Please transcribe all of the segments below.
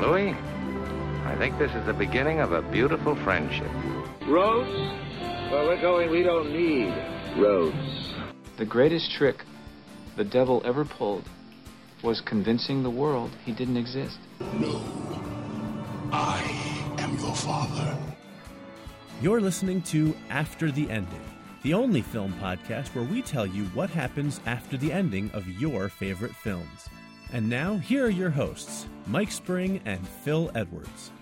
Louis, I think this is the beginning of a beautiful friendship. Roads? Well, we're going, we don't need roads. The greatest trick the devil ever pulled was convincing the world he didn't exist. No. I am your father. You're listening to After the Ending, the only film podcast where we tell you what happens after the ending of your favorite films. And now, here are your hosts, Mike Spring and Phil Edwards.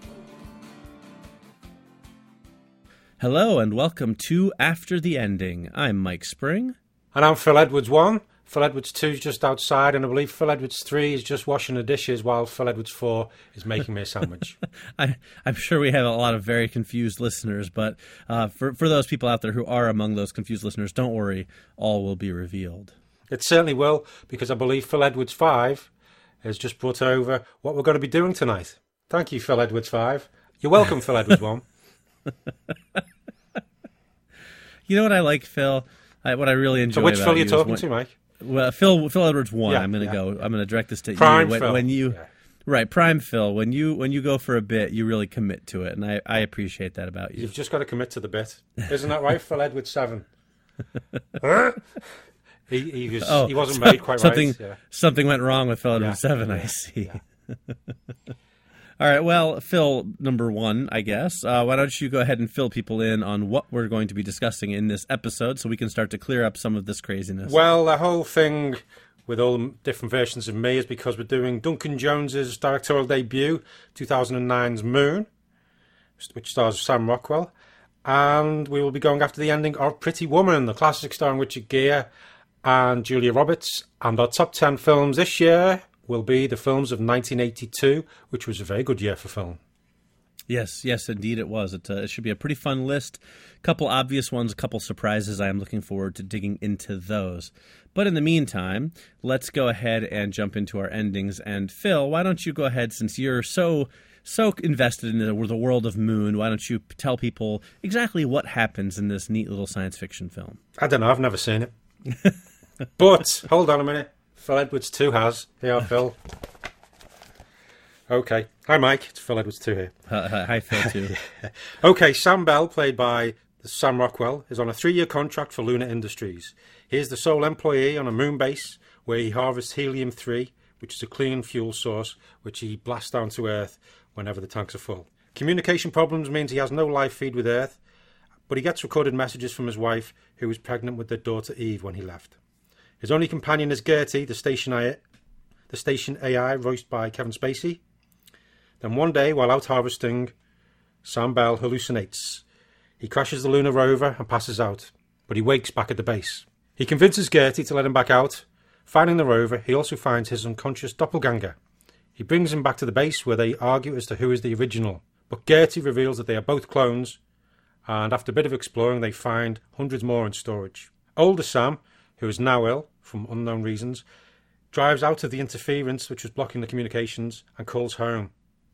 Hello, and welcome to After the Ending. I'm Mike Spring. And I'm Phil Edwards 1. Phil Edwards 2 is just outside, and I believe Phil Edwards 3 is just washing the dishes while Phil Edwards 4 is making me a sandwich. I, am sure we have a lot of very confused listeners, but uh, for, for those people out there who are among those confused listeners, don't worry, all will be revealed. It certainly will, because I believe Phil Edwards 5 has just brought over what we're going to be doing tonight. Thank you, Phil Edwards 5. You're welcome, Phil Edwards 1. you know what I like, Phil? I, what I really enjoy. So which Phil you are you talking when, to, Mike? Well, Phil Phil Edwards one. Yeah, I'm going to yeah. go. I'm going to direct this to Prime you. When, Phil. when you, Yeah. right, Prime Phil. When you when you go for a bit, you really commit to it, and I, I appreciate that about you. You've just got to commit to the bit. Isn't that right, Phil Edwards 7? He, he, was, Oh, he wasn't made quite something, right. Yeah. Something went wrong with Phil Yeah, seven. I yeah, see. All right. Well, Phil, number one, I guess. Uh, why don't you go ahead and fill people in on what we're going to be discussing in this episode, so we can start to clear up some of this craziness. Well, the whole thing with all the different versions of me is because we're doing Duncan Jones's directorial debut, 2009's Moon, which stars Sam Rockwell, and we will be going after the ending of Pretty Woman, the classic starring Richard Gere and Julia Roberts. And our top 10 films this year will be the films of 1982, which was a very good year for film. Yes, yes, indeed it was. It, uh, it should be a pretty fun list. A couple obvious ones, a couple surprises. I am looking forward to digging into those. But in the meantime, let's go ahead and jump into our endings. And Phil, why don't you go ahead, since you're so so invested in the, the world of Moon, why don't you tell people exactly what happens in this neat little science fiction film? I don't know, I've never seen it. but, hold on a minute. Phil Edwards 2 has. Here, Phil. Okay. Hi, Mike. It's Phil Edwards 2 here. Uh, hi, Phil, too. Okay, Sam Bell, played by Sam Rockwell, is on a three year contract for Lunar Industries. He is the sole employee on a moon base where he harvests helium 3, which is a clean fuel source which he blasts down to Earth whenever the tanks are full. Communication problems means he has no live feed with Earth, but he gets recorded messages from his wife, who was pregnant with their daughter Eve when he left. His only companion is GERTY, the station AI, the station AI voiced by Kevin Spacey. Then one day, while out harvesting, Sam Bell hallucinates. He crashes the lunar rover and passes out, but he wakes back at the base. He convinces GERTY to let him back out. Finding the rover, he also finds his unconscious doppelganger. He brings him back to the base where they argue as to who is the original. But GERTY reveals that they are both clones, and after a bit of exploring, they find hundreds more in storage. Older Sam, who is now ill from unknown reasons, drives out of the interference which was blocking the communications and calls home.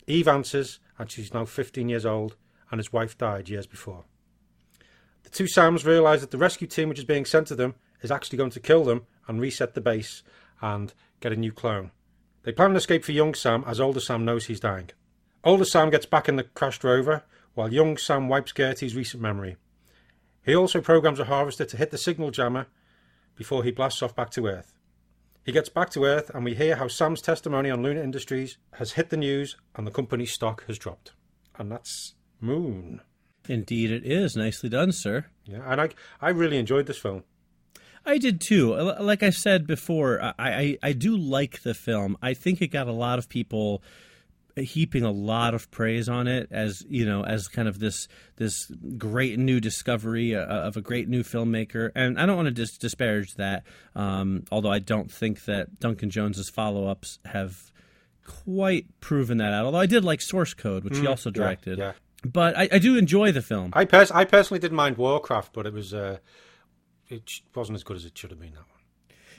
Eve answers, and she's now 15 years old, and his wife died years before. The two Sams realise that the rescue team which is being sent to them is actually going to kill them and reset the base and get a new clone. They plan an escape for young Sam as older Sam knows he's dying. Older Sam gets back in the crashed rover while young Sam wipes GERTY's recent memory. He also programs a harvester to hit the signal jammer before he blasts off back to Earth. He gets back to Earth and we hear how Sam's testimony on Lunar Industries has hit the news and the company's stock has dropped. And that's Moon. Indeed, it is. Nicely done, sir. Yeah, and I, I really enjoyed this film. I did too. Like I said before, I, I, I do like the film. I think it got a lot of people heaping a lot of praise on it as you know as kind of this this great new discovery uh, of a great new filmmaker and I don't want to dis- disparage that um, although I don't think that Duncan Jones's follow-ups have quite proven that out although I did like Source Code which he also Mm, yeah, directed yeah. but I, I do enjoy the film I pers- I personally didn't mind Warcraft, but it was uh, it wasn't as good as it should have been. That one.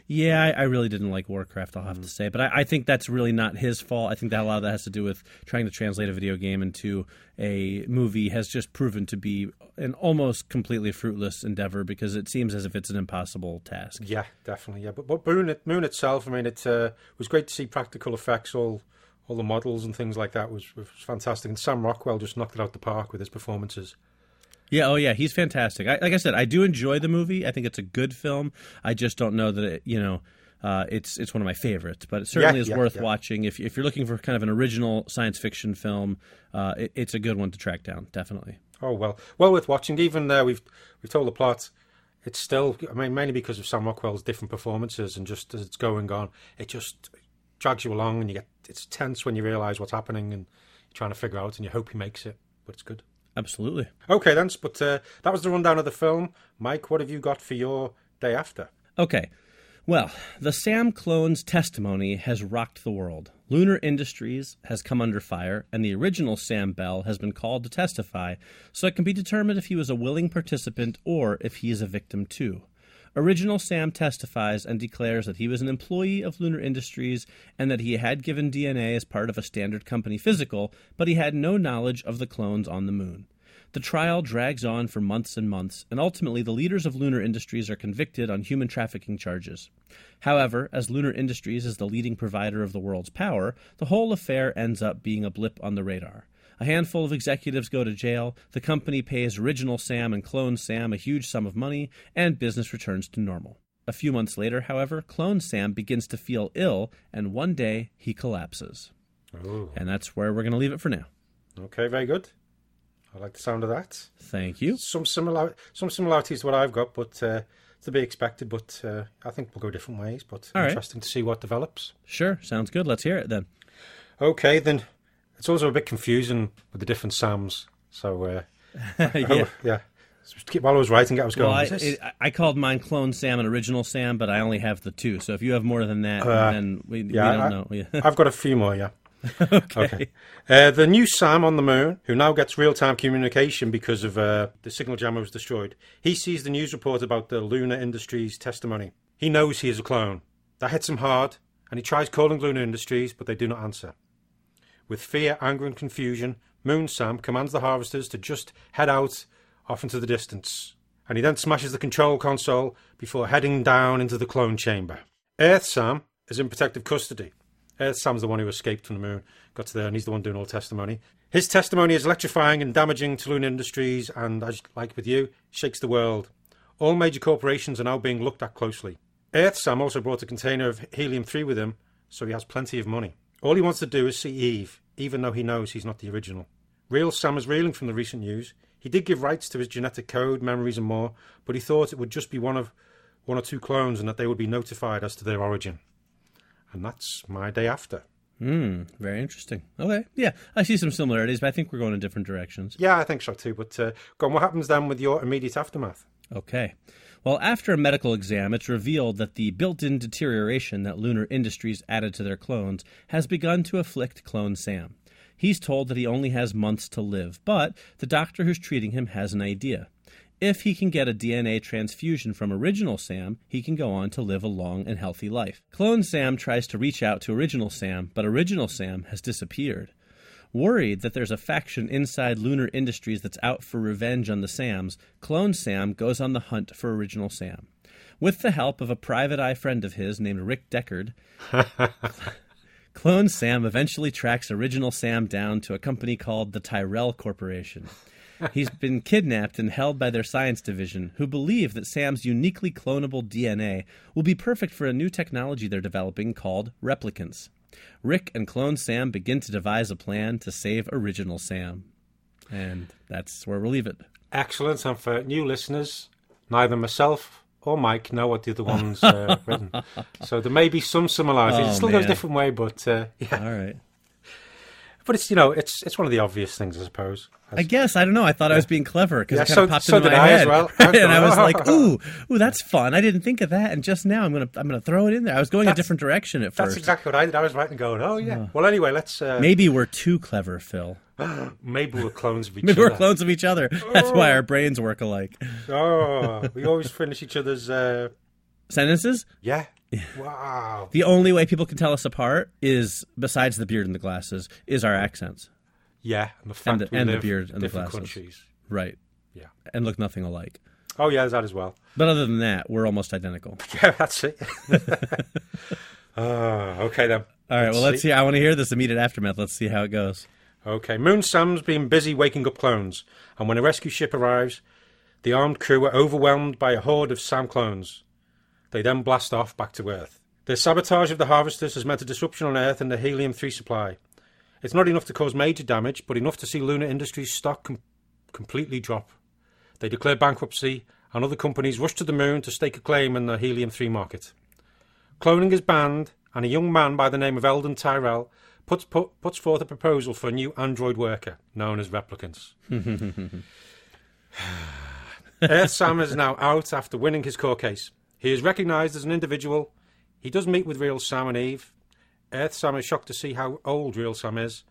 Yeah, I, I really didn't like Warcraft. I'll have to say, but I, I think that's really not his fault. I think that a lot of that has to do with trying to translate a video game into a movie has just proven to be an almost completely fruitless endeavor because it seems as if it's an impossible task. Yeah, definitely. Yeah, but but Moon, Moon itself, I mean, it uh, was great to see practical effects all all the models and things like that was, was fantastic. And Sam Rockwell just knocked it out of the park with his performances. Yeah, oh yeah, he's fantastic. I, like I said, I do enjoy the movie. I think it's a good film. I just don't know that it, you know, uh, it's it's one of my favorites, but it certainly Yeah, is yeah, worth yeah. watching if if you're looking for kind of an original science fiction film. Uh, it, it's a good one to track down, definitely. Oh well, well worth watching. Even uh, we've we've told the plot. It's still, I mean, mainly because of Sam Rockwell's different performances, and just as it's going on, it just drags you along, and you get it's tense when you realise what's happening, and you're trying to figure out, and you hope he makes it, but it's good. Absolutely. Okay, then. But uh, that was the rundown of the film. Mike, what have you got for your day after? Okay. Well, the Sam clone's testimony has rocked the world. Lunar Industries has come under fire, and the original Sam Bell has been called to testify, so it can be determined if he was a willing participant or if he is a victim too. Original Sam testifies and declares that he was an employee of Lunar Industries and that he had given DNA as part of a standard company physical, but he had no knowledge of the clones on the moon. The trial drags on for months and months, and ultimately the leaders of Lunar Industries are convicted on human trafficking charges. However, as Lunar Industries is the leading provider of the world's power, the whole affair ends up being a blip on the radar. A handful of executives go to jail, the company pays original Sam and clone Sam a huge sum of money, and business returns to normal. A few months later, however, clone Sam begins to feel ill, and one day he collapses. Oh, And that's where we're going to leave it for now. okay, very good. I like the sound of that. Thank you. Some similar, some similarities to what I've got, but uh, to be expected. But uh, I think we'll go different ways. But All right. interesting to see what develops. Sure, sounds good. Let's hear it then. Okay, then it's also a bit confusing with the different Sams. So uh, yeah. yeah. So keep- while I was writing it, I was going. Well, I, it, I called mine Clone Sam and Original Sam, but I only have the two. So if you have more than that, Uh, then we, we don't I, know. I've got a few more. Yeah. okay. Okay. Uh, the new Sam on the moon, who now gets real-time communication because of uh, the signal jammer was destroyed. He sees the news report about the Lunar Industries testimony. He knows he is a clone. That hits him hard, and he tries calling Lunar Industries, but they do not answer. With fear, anger, and confusion, Moon Sam commands the harvesters to just head out off into the distance, and he then smashes the control console before heading down into the clone chamber. Earth Sam is in protective custody. Earth Sam's the one who escaped from the moon, got to there, and he's the one doing all testimony. His testimony is electrifying and damaging to Lunar Industries, and as like with you, shakes the world. All major corporations are now being looked at closely. Earth Sam also brought a container of helium 3 with him, so he has plenty of money. All he wants to do is see Eve, even though he knows he's not the original. Real Sam is reeling from the recent news. He did give rights to his genetic code, memories, and more, but he thought it would just be one of one or two clones and that they would be notified as to their origin. And that's my day after. Hmm. Very interesting. Okay. Yeah, I see some similarities, but I think we're going in different directions. Yeah, I think so too. But uh, go on, what happens then with your immediate aftermath? Okay. Well, after a medical exam, it's revealed that the built in deterioration that Lunar Industries added to their clones has begun to afflict Clone Sam. He's told that he only has months to live, but the doctor who's treating him has an idea. If he can get a DNA transfusion from Original Sam, he can go on to live a long and healthy life. Clone Sam tries to reach out to Original Sam, but Original Sam has disappeared. Worried that there's a faction inside Lunar Industries that's out for revenge on the Sams, Clone Sam goes on the hunt for Original Sam. With the help of a private eye friend of his named Rick Deckard, Clone Sam eventually tracks Original Sam down to a company called the Tyrell Corporation. He's been kidnapped and held by their science division, who believe that Sam's uniquely clonable DNA will be perfect for a new technology they're developing called replicants. Rick and Clone Sam begin to devise a plan to save Original Sam. And that's where we'll leave it. Excellent. And for new listeners, neither myself or Mike know what the other one's uh, written. So there may be some similarities. Oh, it still goes a different way, but uh, yeah. All right. But it's you know it's it's one of the obvious things, I suppose. I guess I don't know. I thought I was being clever because Yeah, it kind so- of popped so into my I as head, well. Right? and I was Oh. like, "Ooh, ooh, that's fun." I didn't think of that, and just now I'm gonna I'm gonna throw it in there. I was going a different direction at first. That's exactly what I did. I was writing, going, "Oh yeah." Well, anyway, let's uh, Maybe we're too clever, Phil. maybe we're clones of each Maybe other. we're clones of each other. That's why our brains work alike. Oh, we always finish each other's. Uh, Sentences. yeah. Wow. The only way people can tell us apart is, besides the beard and the glasses, is our accents. Yeah, and the fact And the- we and the live beard and the different glasses. countries. Right. Yeah. And look nothing alike. Oh yeah, that as well. But other than that, we're almost identical. Yeah, that's it. Ah, okay then. All right, well, let's see. see. I want to hear this immediate aftermath. Let's see how it goes. Okay, Moon Sam's been busy waking up clones, and when a rescue ship arrives, the armed crew are overwhelmed by a horde of Sam clones. They then blast off back to Earth. Their sabotage of the harvesters has meant a disruption on Earth and the helium 3 supply. It's not enough to cause major damage, but enough to see Lunar Industries' stock com- completely drop. They declare bankruptcy, and other companies rush to the moon to stake a claim in the helium 3 market. Cloning is banned, and a young man by the name of Eldon Tyrell puts, put, puts forth a proposal for a new android worker known as replicants. Earth Sam is now out after winning his court case. He is recognised as an individual. He does meet with real Sam and Eve. Earth Sam is shocked to see how old real Sam is,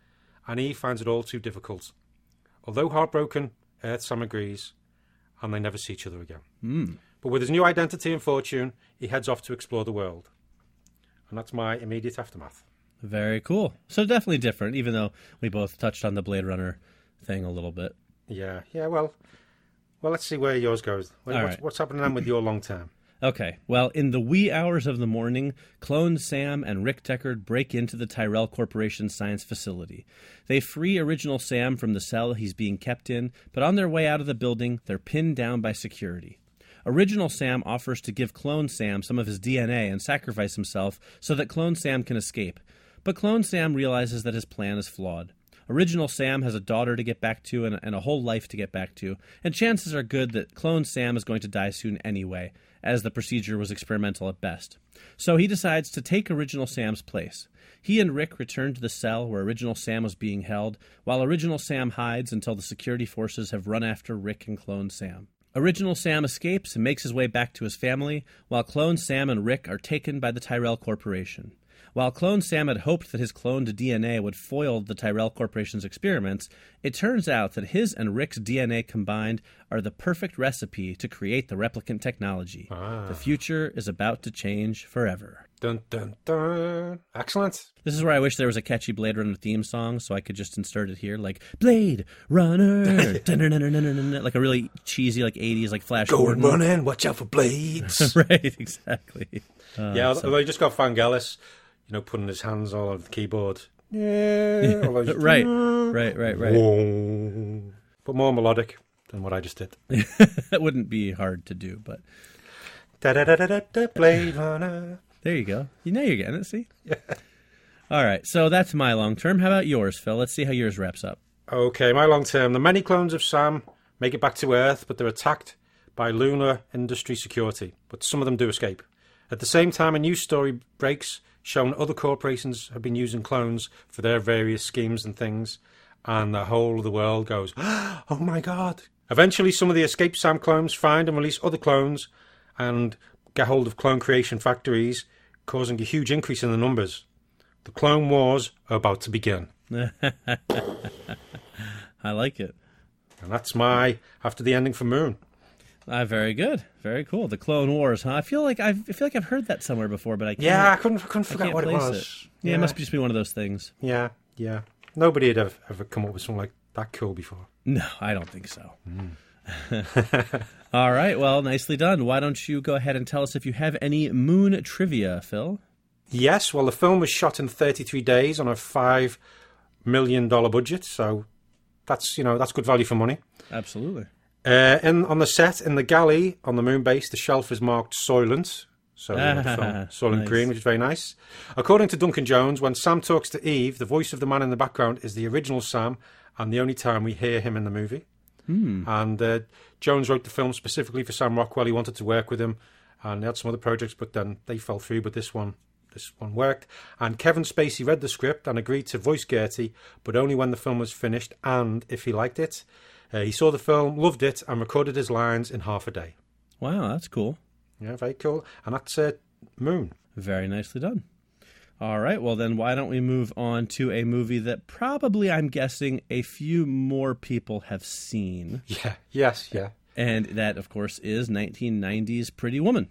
and Eve finds it all too difficult. Although heartbroken, Earth Sam agrees, and they never see each other again. Hmm. But with his new identity and fortune, he heads off to explore the world. And that's my immediate aftermath. Very cool. So definitely different, even though we both touched on the Blade Runner thing a little bit. Yeah, yeah, well, well, let's see where yours goes. What's, right. what's happening then with your long term? Okay, well, in the wee hours of the morning, Clone Sam and Rick Deckard break into the Tyrell Corporation science facility. They free original Sam from the cell he's being kept in, but on their way out of the building, they're pinned down by security. Original Sam offers to give Clone Sam some of his DNA and sacrifice himself so that Clone Sam can escape. But Clone Sam realizes that his plan is flawed. Original Sam has a daughter to get back to and, and a whole life to get back to, and chances are good that Clone Sam is going to die soon anyway, as the procedure was experimental at best. So he decides to take Original Sam's place. He and Rick return to the cell where Original Sam was being held, while Original Sam hides until the security forces have run after Rick and Clone Sam. Original Sam escapes and makes his way back to his family, while Clone Sam and Rick are taken by the Tyrell Corporation. While Clone Sam had hoped that his cloned DNA would foil the Tyrell Corporation's experiments, it turns out that his and Rick's DNA combined are the perfect recipe to create the replicant technology. Ah. The future is about to change forever. Dun dun dun. Excellent. This is where I wish there was a catchy Blade Runner theme song so I could just insert it here, like Blade Runner, like a really cheesy, like '80s, like Flash Going Gordon. running, watch out for blades. right, exactly. yeah, although you just got Vangelis, you know, putting his hands all over the keyboard. Yeah, Right, right, right, right. But more melodic than what I just did. that wouldn't be hard to do, but Da da da da da da. Blade Runner. there you go. You know you're getting it. See. Yeah. All right, so that's my long term. How about yours, Phil? Let's see how yours wraps up. Okay, my long term. The many clones of Sam make it back to Earth, but they're attacked by lunar industry security. But some of them do escape. At the same time, a news story breaks showing other corporations have been using clones for their various schemes and things, and the whole of the world goes, "Oh my god!" Eventually, some of the escaped Sam clones find and release other clones, and get hold of clone creation factories, causing a huge increase in the numbers. The clone wars are about to begin. I like it. And that's my after the ending for Moon. Ah, very good, very cool. The Clone Wars, huh? I feel like I've, I feel like I've heard that somewhere before, but I can't, Yeah, I couldn't, I couldn't forget what it was. Yeah, it must just be one of those things. Yeah, yeah. Nobody had ever, ever come up with something like that cool before. No, I don't think so. All right, well, nicely done. Why don't you go ahead and tell us if you have any Moon trivia, Phil? Yes, well, the film was shot in 33 days on a $5 million budget, so that's, you know, that's good value for money. Absolutely. Uh, in, on the set, in the galley on the moon base, the shelf is marked Soylent. So, film, Soylent Nice. Green, which is very nice. According to Duncan Jones, when Sam talks to Eve, the voice of the man in the background is the original Sam, and the only time we hear him in the movie. And uh, Jones wrote the film specifically for Sam Rockwell. He wanted to work with him, and they had some other projects, but then they fell through. But this one, this one worked. And Kevin Spacey read the script and agreed to voice GERTY, but only when the film was finished and if he liked it. Uh, he saw the film, loved it, and recorded his lines in half a day. Wow, that's cool. Yeah, very cool. And that's uh, Moon. Very nicely done. All right, well, then why don't we move on to a movie that probably, I'm guessing, a few more people have seen. Yeah. Yes. Yeah. And that, of course, is 1990's Pretty Woman.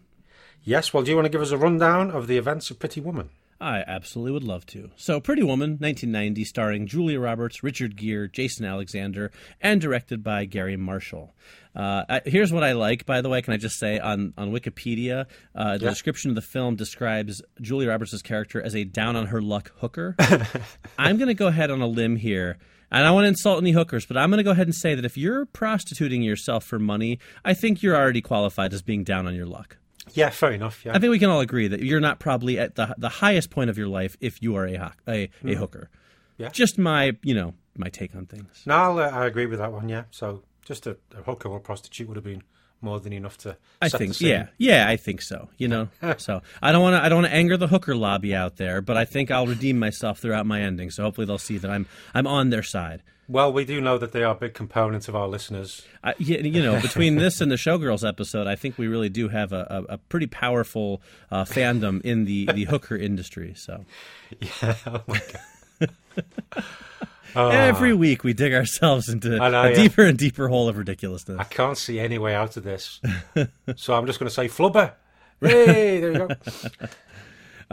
Yes. Well, do you want to give us a rundown of the events of Pretty Woman? I absolutely would love to. So, Pretty Woman, 1990, starring Julia Roberts, Richard Gere, Jason Alexander, and directed by Garry Marshall. Uh, I- here's what I like, by the way. Can I just say on on Wikipedia, uh, the Yeah. description of the film describes Julia Roberts' character as a down on her luck hooker. I'm going to go ahead on a limb here. And I don't want to insult any hookers, but I'm going to go ahead and say that if you're prostituting yourself for money, I think you're already qualified as being down on your luck. Yeah, fair enough. Yeah, I think we can all agree that you're not probably at the the highest point of your life if you are a ho- a, a hooker. Yeah. Just my you know my take on things. no, I'll, uh, I agree with that one. Yeah, so just a, a hooker or a prostitute would have been more than enough to. I think yeah yeah I think so. You know so I don't want to I don't want to anger the hooker lobby out there, but I think I'll redeem myself throughout my ending. So hopefully they'll see that I'm I'm on their side. Well, we do know that they are big components of our listeners. I, y- you know, between this and the Showgirls episode, I think we really do have a, a, a pretty powerful uh, fandom in the, the hooker industry. So Yeah. Oh my god. every week we dig ourselves into know, a yeah. deeper and deeper hole of ridiculousness. I can't see any way out of this, so I'm just going to say flubber. Hey, there you go.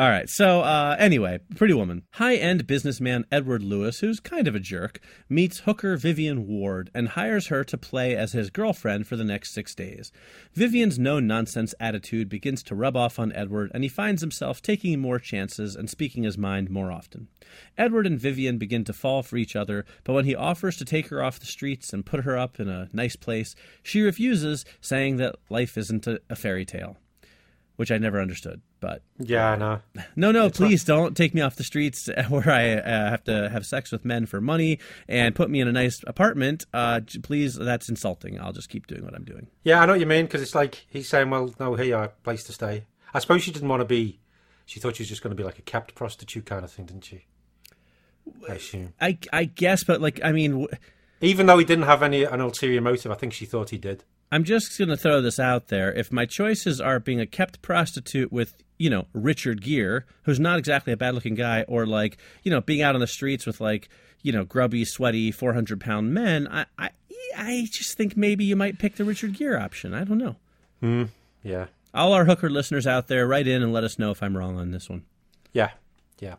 All right. So uh, anyway, Pretty Woman. High-end businessman Edward Lewis, who's kind of a jerk, meets hooker Vivian Ward and hires her to play as his girlfriend for the next six days. Vivian's no-nonsense attitude begins to rub off on Edward, and he finds himself taking more chances and speaking his mind more often. Edward and Vivian begin to fall for each other, but when he offers to take her off the streets and put her up in a nice place, she refuses, saying that life isn't a, a fairy tale. Which I never understood, but Yeah, I know. no. no, no, please don't take me off the streets where I uh, have to have sex with men for money and put me in a nice apartment. Uh, please, that's insulting. I'll just keep doing what I'm doing. Yeah, I know what you mean because it's like he's saying, "Well, no, here you are, place to stay." I suppose she didn't want to be. She thought she was just going to be like a kept prostitute kind of thing, didn't she? I assume. I, I guess, but like, I mean, w- Even though he didn't have any an ulterior motive, I think she thought he did. I'm just going to throw this out there. If my choices are being a kept prostitute with, you know, Richard Gere, who's not exactly a bad looking guy, or like, you know, being out on the streets with like, you know, grubby, sweaty, 400 pound men, I, I, I just think maybe you might pick the Richard Gere option. I don't know. Yeah, All our hooker listeners out there, write in and let us know if I'm wrong on this one. yeah, yeah.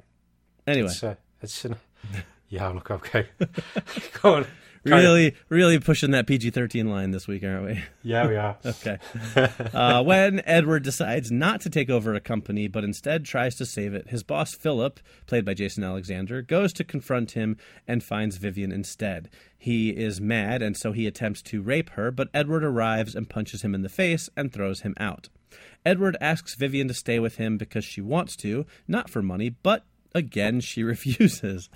Anyway, It's uh, it's uh, yeah. Look, okay. Go on. Carry on. really, really pushing that PG-13 line this week, aren't we? Yeah, we are. Okay. Uh, when Edward decides not to take over a company, but instead tries to save it, his boss Philip, played by Jason Alexander, goes to confront him and finds Vivian instead. He is mad, and so he attempts to rape her, but Edward arrives and punches him in the face and throws him out. Edward asks Vivian to stay with him because she wants to, not for money, but again, she refuses.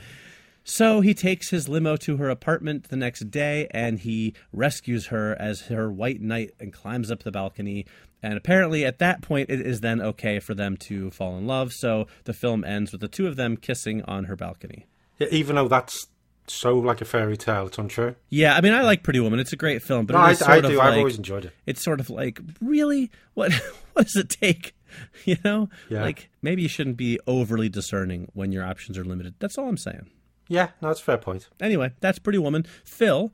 So he takes his limo to her apartment the next day and he rescues her as her white knight and climbs up the balcony. And apparently, at that point, it is then okay for them to fall in love. So the film ends with the two of them kissing on her balcony. Yeah, even though that's so like a fairy tale, it's untrue. Yeah, I mean, I like Pretty Woman. It's a great film, but No, I, I do. of I've always enjoyed it. it's sort of like, really? What what does it take? You know? Yeah. Like, maybe you shouldn't be overly discerning when your options are limited. That's all I'm saying. Yeah, no, that's a fair point. Anyway, that's Pretty Woman. Phil,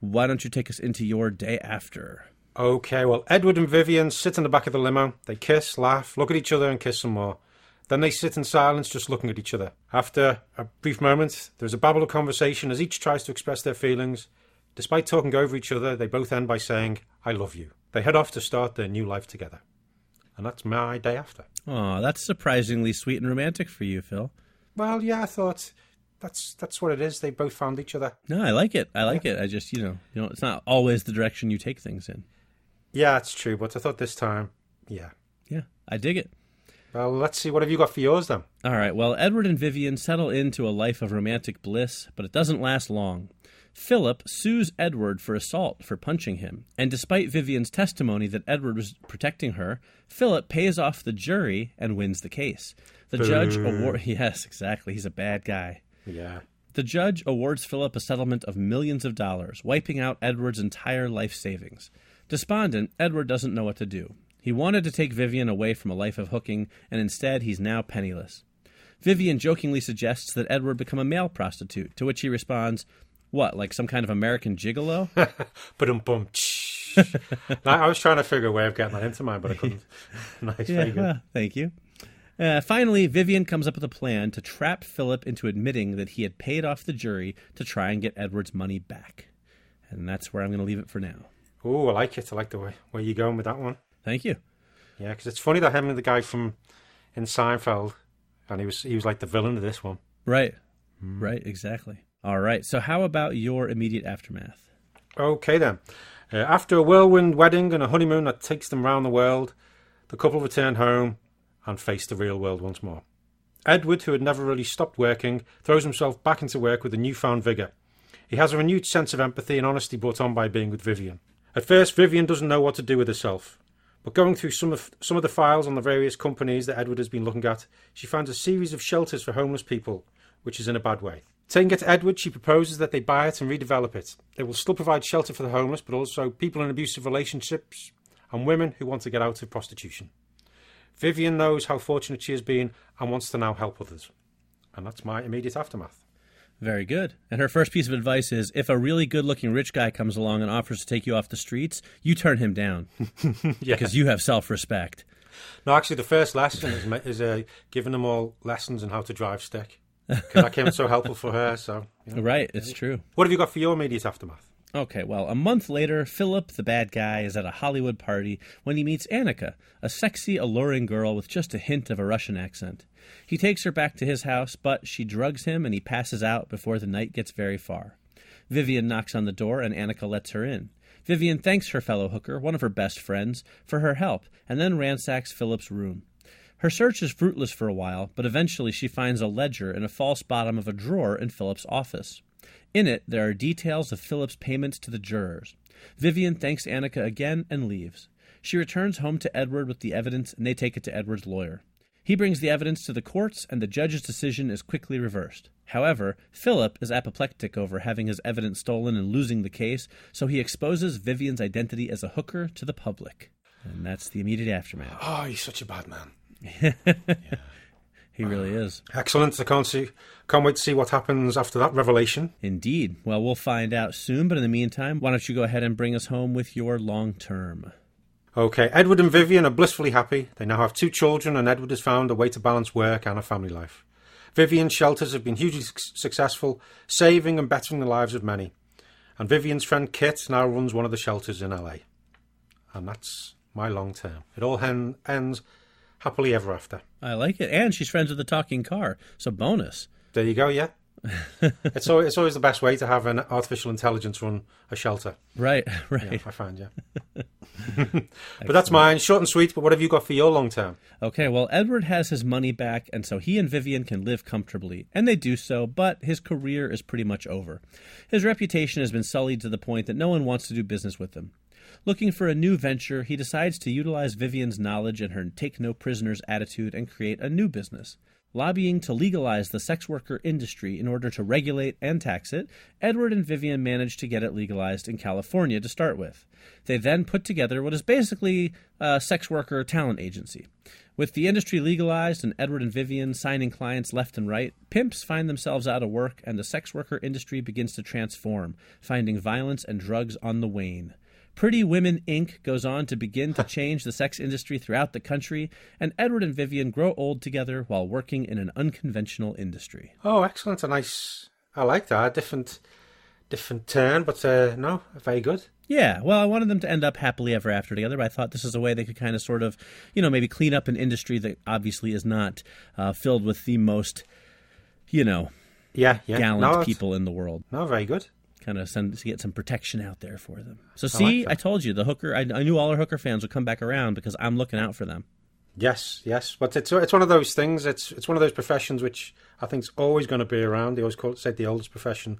why don't you take us into your day after? Okay, well, Edward and Vivian sit in the back of the limo. They kiss, laugh, look at each other, and kiss some more. Then they sit in silence, just looking at each other. After a brief moment, there's a babble of conversation as each tries to express their feelings. Despite talking over each other, they both end by saying, I love you. They head off to start their new life together. And that's my day after. Oh, that's surprisingly sweet and romantic for you, Phil. Well, yeah, I thought that's that's what it is. They both found each other. No, I like it. I like it. I just, you know, you know, it's not always the direction you take things in. Yeah, it's true, but I thought this time, yeah. Yeah, I dig it. Well, let's see. What have you got for yours then? All right. Well, Edward and Vivian settle into a life of romantic bliss, but it doesn't last long. Philip sues Edward for assault for punching him, and despite Vivian's testimony that Edward was protecting her, Philip pays off the jury and wins the case. The judge award Yes, exactly. He's a bad guy. Yeah. The judge awards Philip a settlement of millions of dollars, wiping out Edward's entire life savings. Despondent, Edward doesn't know what to do. He wanted to take Vivian away from a life of hooking, and instead he's now penniless. Vivian jokingly suggests that Edward become a male prostitute, to which he responds, What, like some kind of American gigolo? But um bum. I was trying to figure a way of getting that into mine, but I couldn't. nice, yeah, well, thank you. Uh, finally, Vivian comes up with a plan to trap Philip into admitting that he had paid off the jury to try and get Edward's money back. And that's where I'm going to leave it for now. Oh, I like it. I like the way where you're going with that one. Thank you. Yeah, because it's funny that him and the guy from in Seinfeld, and he was he was like the villain of this one. Right. Right, exactly. All right. So, how about your immediate aftermath? Okay then. Uh, after a whirlwind wedding and a honeymoon that takes them round the world, the couple return home and face the real world once more. Edward, who had never really stopped working, throws himself back into work with a newfound vigour. He has a renewed sense of empathy and honesty brought on by being with Vivian. At first, Vivian doesn't know what to do with herself, but going through some of some of the files on the various companies that Edward has been looking at, she finds a series of shelters for homeless people, which is in a bad way. Taking it to Edward, she proposes that they buy it and redevelop it. It will still provide shelter for the homeless, but also people in abusive relationships and women who want to get out of prostitution. Vivian knows how fortunate she has been and wants to now help others. And that's my immediate aftermath. Very good. And her first piece of advice is if a really good looking rich guy comes along and offers to take you off the streets, you turn him down Yeah. because you have self respect. No, actually, the first lesson is, is uh, giving them all lessons on how to drive stick. Because that came so helpful for her. So, you know. Right, it's true. what have you got for your immediate aftermath? Okay, well, a month later, Philip, the bad guy, is at a Hollywood party when he meets Annika, a sexy, alluring girl with just a hint of a Russian accent. He takes her back to his house, but she drugs him and he passes out before the night gets very far. Vivian knocks on the door and Annika lets her in. Vivian thanks her fellow hooker, one of her best friends, for her help and then ransacks Philip's room. Her search is fruitless for a while, but eventually she finds a ledger in a false bottom of a drawer in Philip's office. In it, there are details of Philip's payments to the jurors. Vivian thanks Annika again and leaves. She returns home to Edward with the evidence, and they take it to Edward's lawyer. He brings the evidence to the courts, and the judge's decision is quickly reversed. However, Philip is apoplectic over having his evidence stolen and losing the case, so he exposes Vivian's identity as a hooker to the public. And that's the immediate aftermath. Oh, he's such a bad man. He really is. Excellent. I can't see, can't wait to see what happens after that revelation. Indeed. Well, we'll find out soon, but in the meantime, why don't you go ahead and bring us home with your long term? Okay, Edward and Vivian are blissfully happy. They now have two children, and Edward has found a way to balance work and a family life. Vivian's shelters have been hugely successful, saving and bettering the lives of many. And Vivian's friend Kit now runs one of the shelters in LA. And that's my long term. It all hen- ends happily ever after. I like it. And she's friends with the talking car, so bonus. There you go, yeah. it's, always, it's always the best way to have an artificial intelligence run a shelter, Right, right. I find, yeah. but that's mine, short and sweet. But what have you got for your long term? Okay, well, Edward has his money back, and so he and Vivian can live comfortably. And they do so, but his career is pretty much over. His reputation has been sullied to the point that no one wants to do business with him. Looking for a new venture, he decides to utilize Vivian's knowledge and her take no prisoners attitude and create a new business. Lobbying to legalize the sex worker industry in order to regulate and tax it, Edward and Vivian manage to get it legalized in California to start with. They then put together what is basically a sex worker talent agency. With the industry legalized and Edward and Vivian signing clients left and right, pimps find themselves out of work and the sex worker industry begins to transform, finding violence and drugs on the wane. Pretty Women Inc. goes on to begin to change the sex industry throughout the country, and Edward and Vivian grow old together while working in an unconventional industry. Oh, excellent! A nice. I like that. Different, different turn, but uh, no, very good. Yeah, well, I wanted them to end up happily ever after together, but I thought this is a way they could kind of sort of, you know, maybe clean up an industry that obviously is not uh, filled with the most, you know, Yeah, yeah. gallant no, people in the world. No, very good. Kind of send to get some protection out there for them. So like see, that. I told you the hooker. I, I knew all our hooker fans would come back around because I'm looking out for them. Yes, yes. But it's it's one of those things. It's it's one of those professions which I think is always going to be around. They always call it say the oldest profession,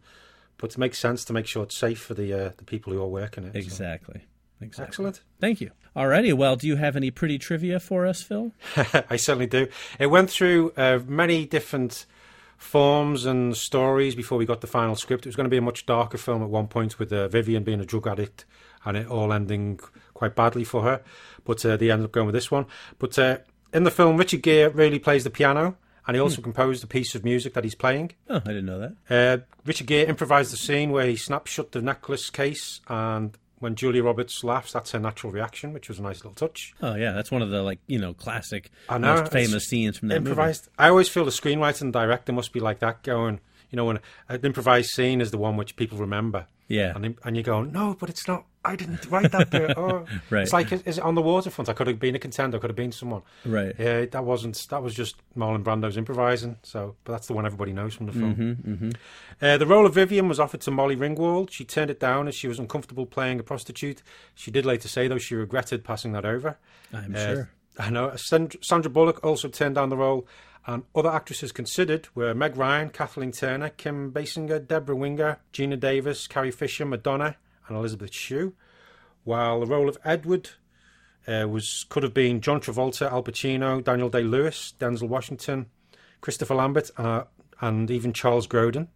but it makes sense to make sure it's safe for the uh, the people who are working it. so. Exactly. Exactly. Excellent. Thank you. Alrighty. Well, do you have any pretty trivia for us, Phil? I certainly do. It went through uh, many different forms and stories before we got the final script. It was going to be a much darker film at one point with uh, Vivian being a drug addict and it all ending quite badly for her. But uh, they ended up going with this one. But uh, in the film, Richard Gere really plays the piano and he also composed a piece of music that he's playing. Oh, I didn't know that. Uh, Richard Gere improvised the scene where he snaps shut the necklace case and when Julia Roberts laughs, that's her natural reaction, which was a nice little touch. Oh yeah, that's one of the like you know classic, know, most famous scenes from that improvised. I always feel the screenwriter and director must be like that, going, you know, when an improvised scene is the one which people remember. Yeah. and and you go, no, but it's not. I didn't write that bit. Oh, Right. It's like, is, it on the waterfront? I could have been a contender. I could have been someone. Right. Yeah, that wasn't. That was just Marlon Brando's improvising. So, but that's the one everybody knows from the film. Mm-hmm, Uh, the role of Vivian was offered to Molly Ringwald. She turned it down as she was uncomfortable playing a prostitute. She did later say, though, she regretted passing that over. I'm Uh, sure. I know. Sandra Bullock also turned down the role, and other actresses considered were Meg Ryan, Kathleen Turner, Kim Basinger, Debra Winger, Geena Davis, Carrie Fisher, Madonna, and Elizabeth Shue. While the role of Edward uh, was could have been John Travolta, Al Pacino, Daniel Day Lewis, Denzel Washington, Christopher Lambert, uh, and even Charles Grodin.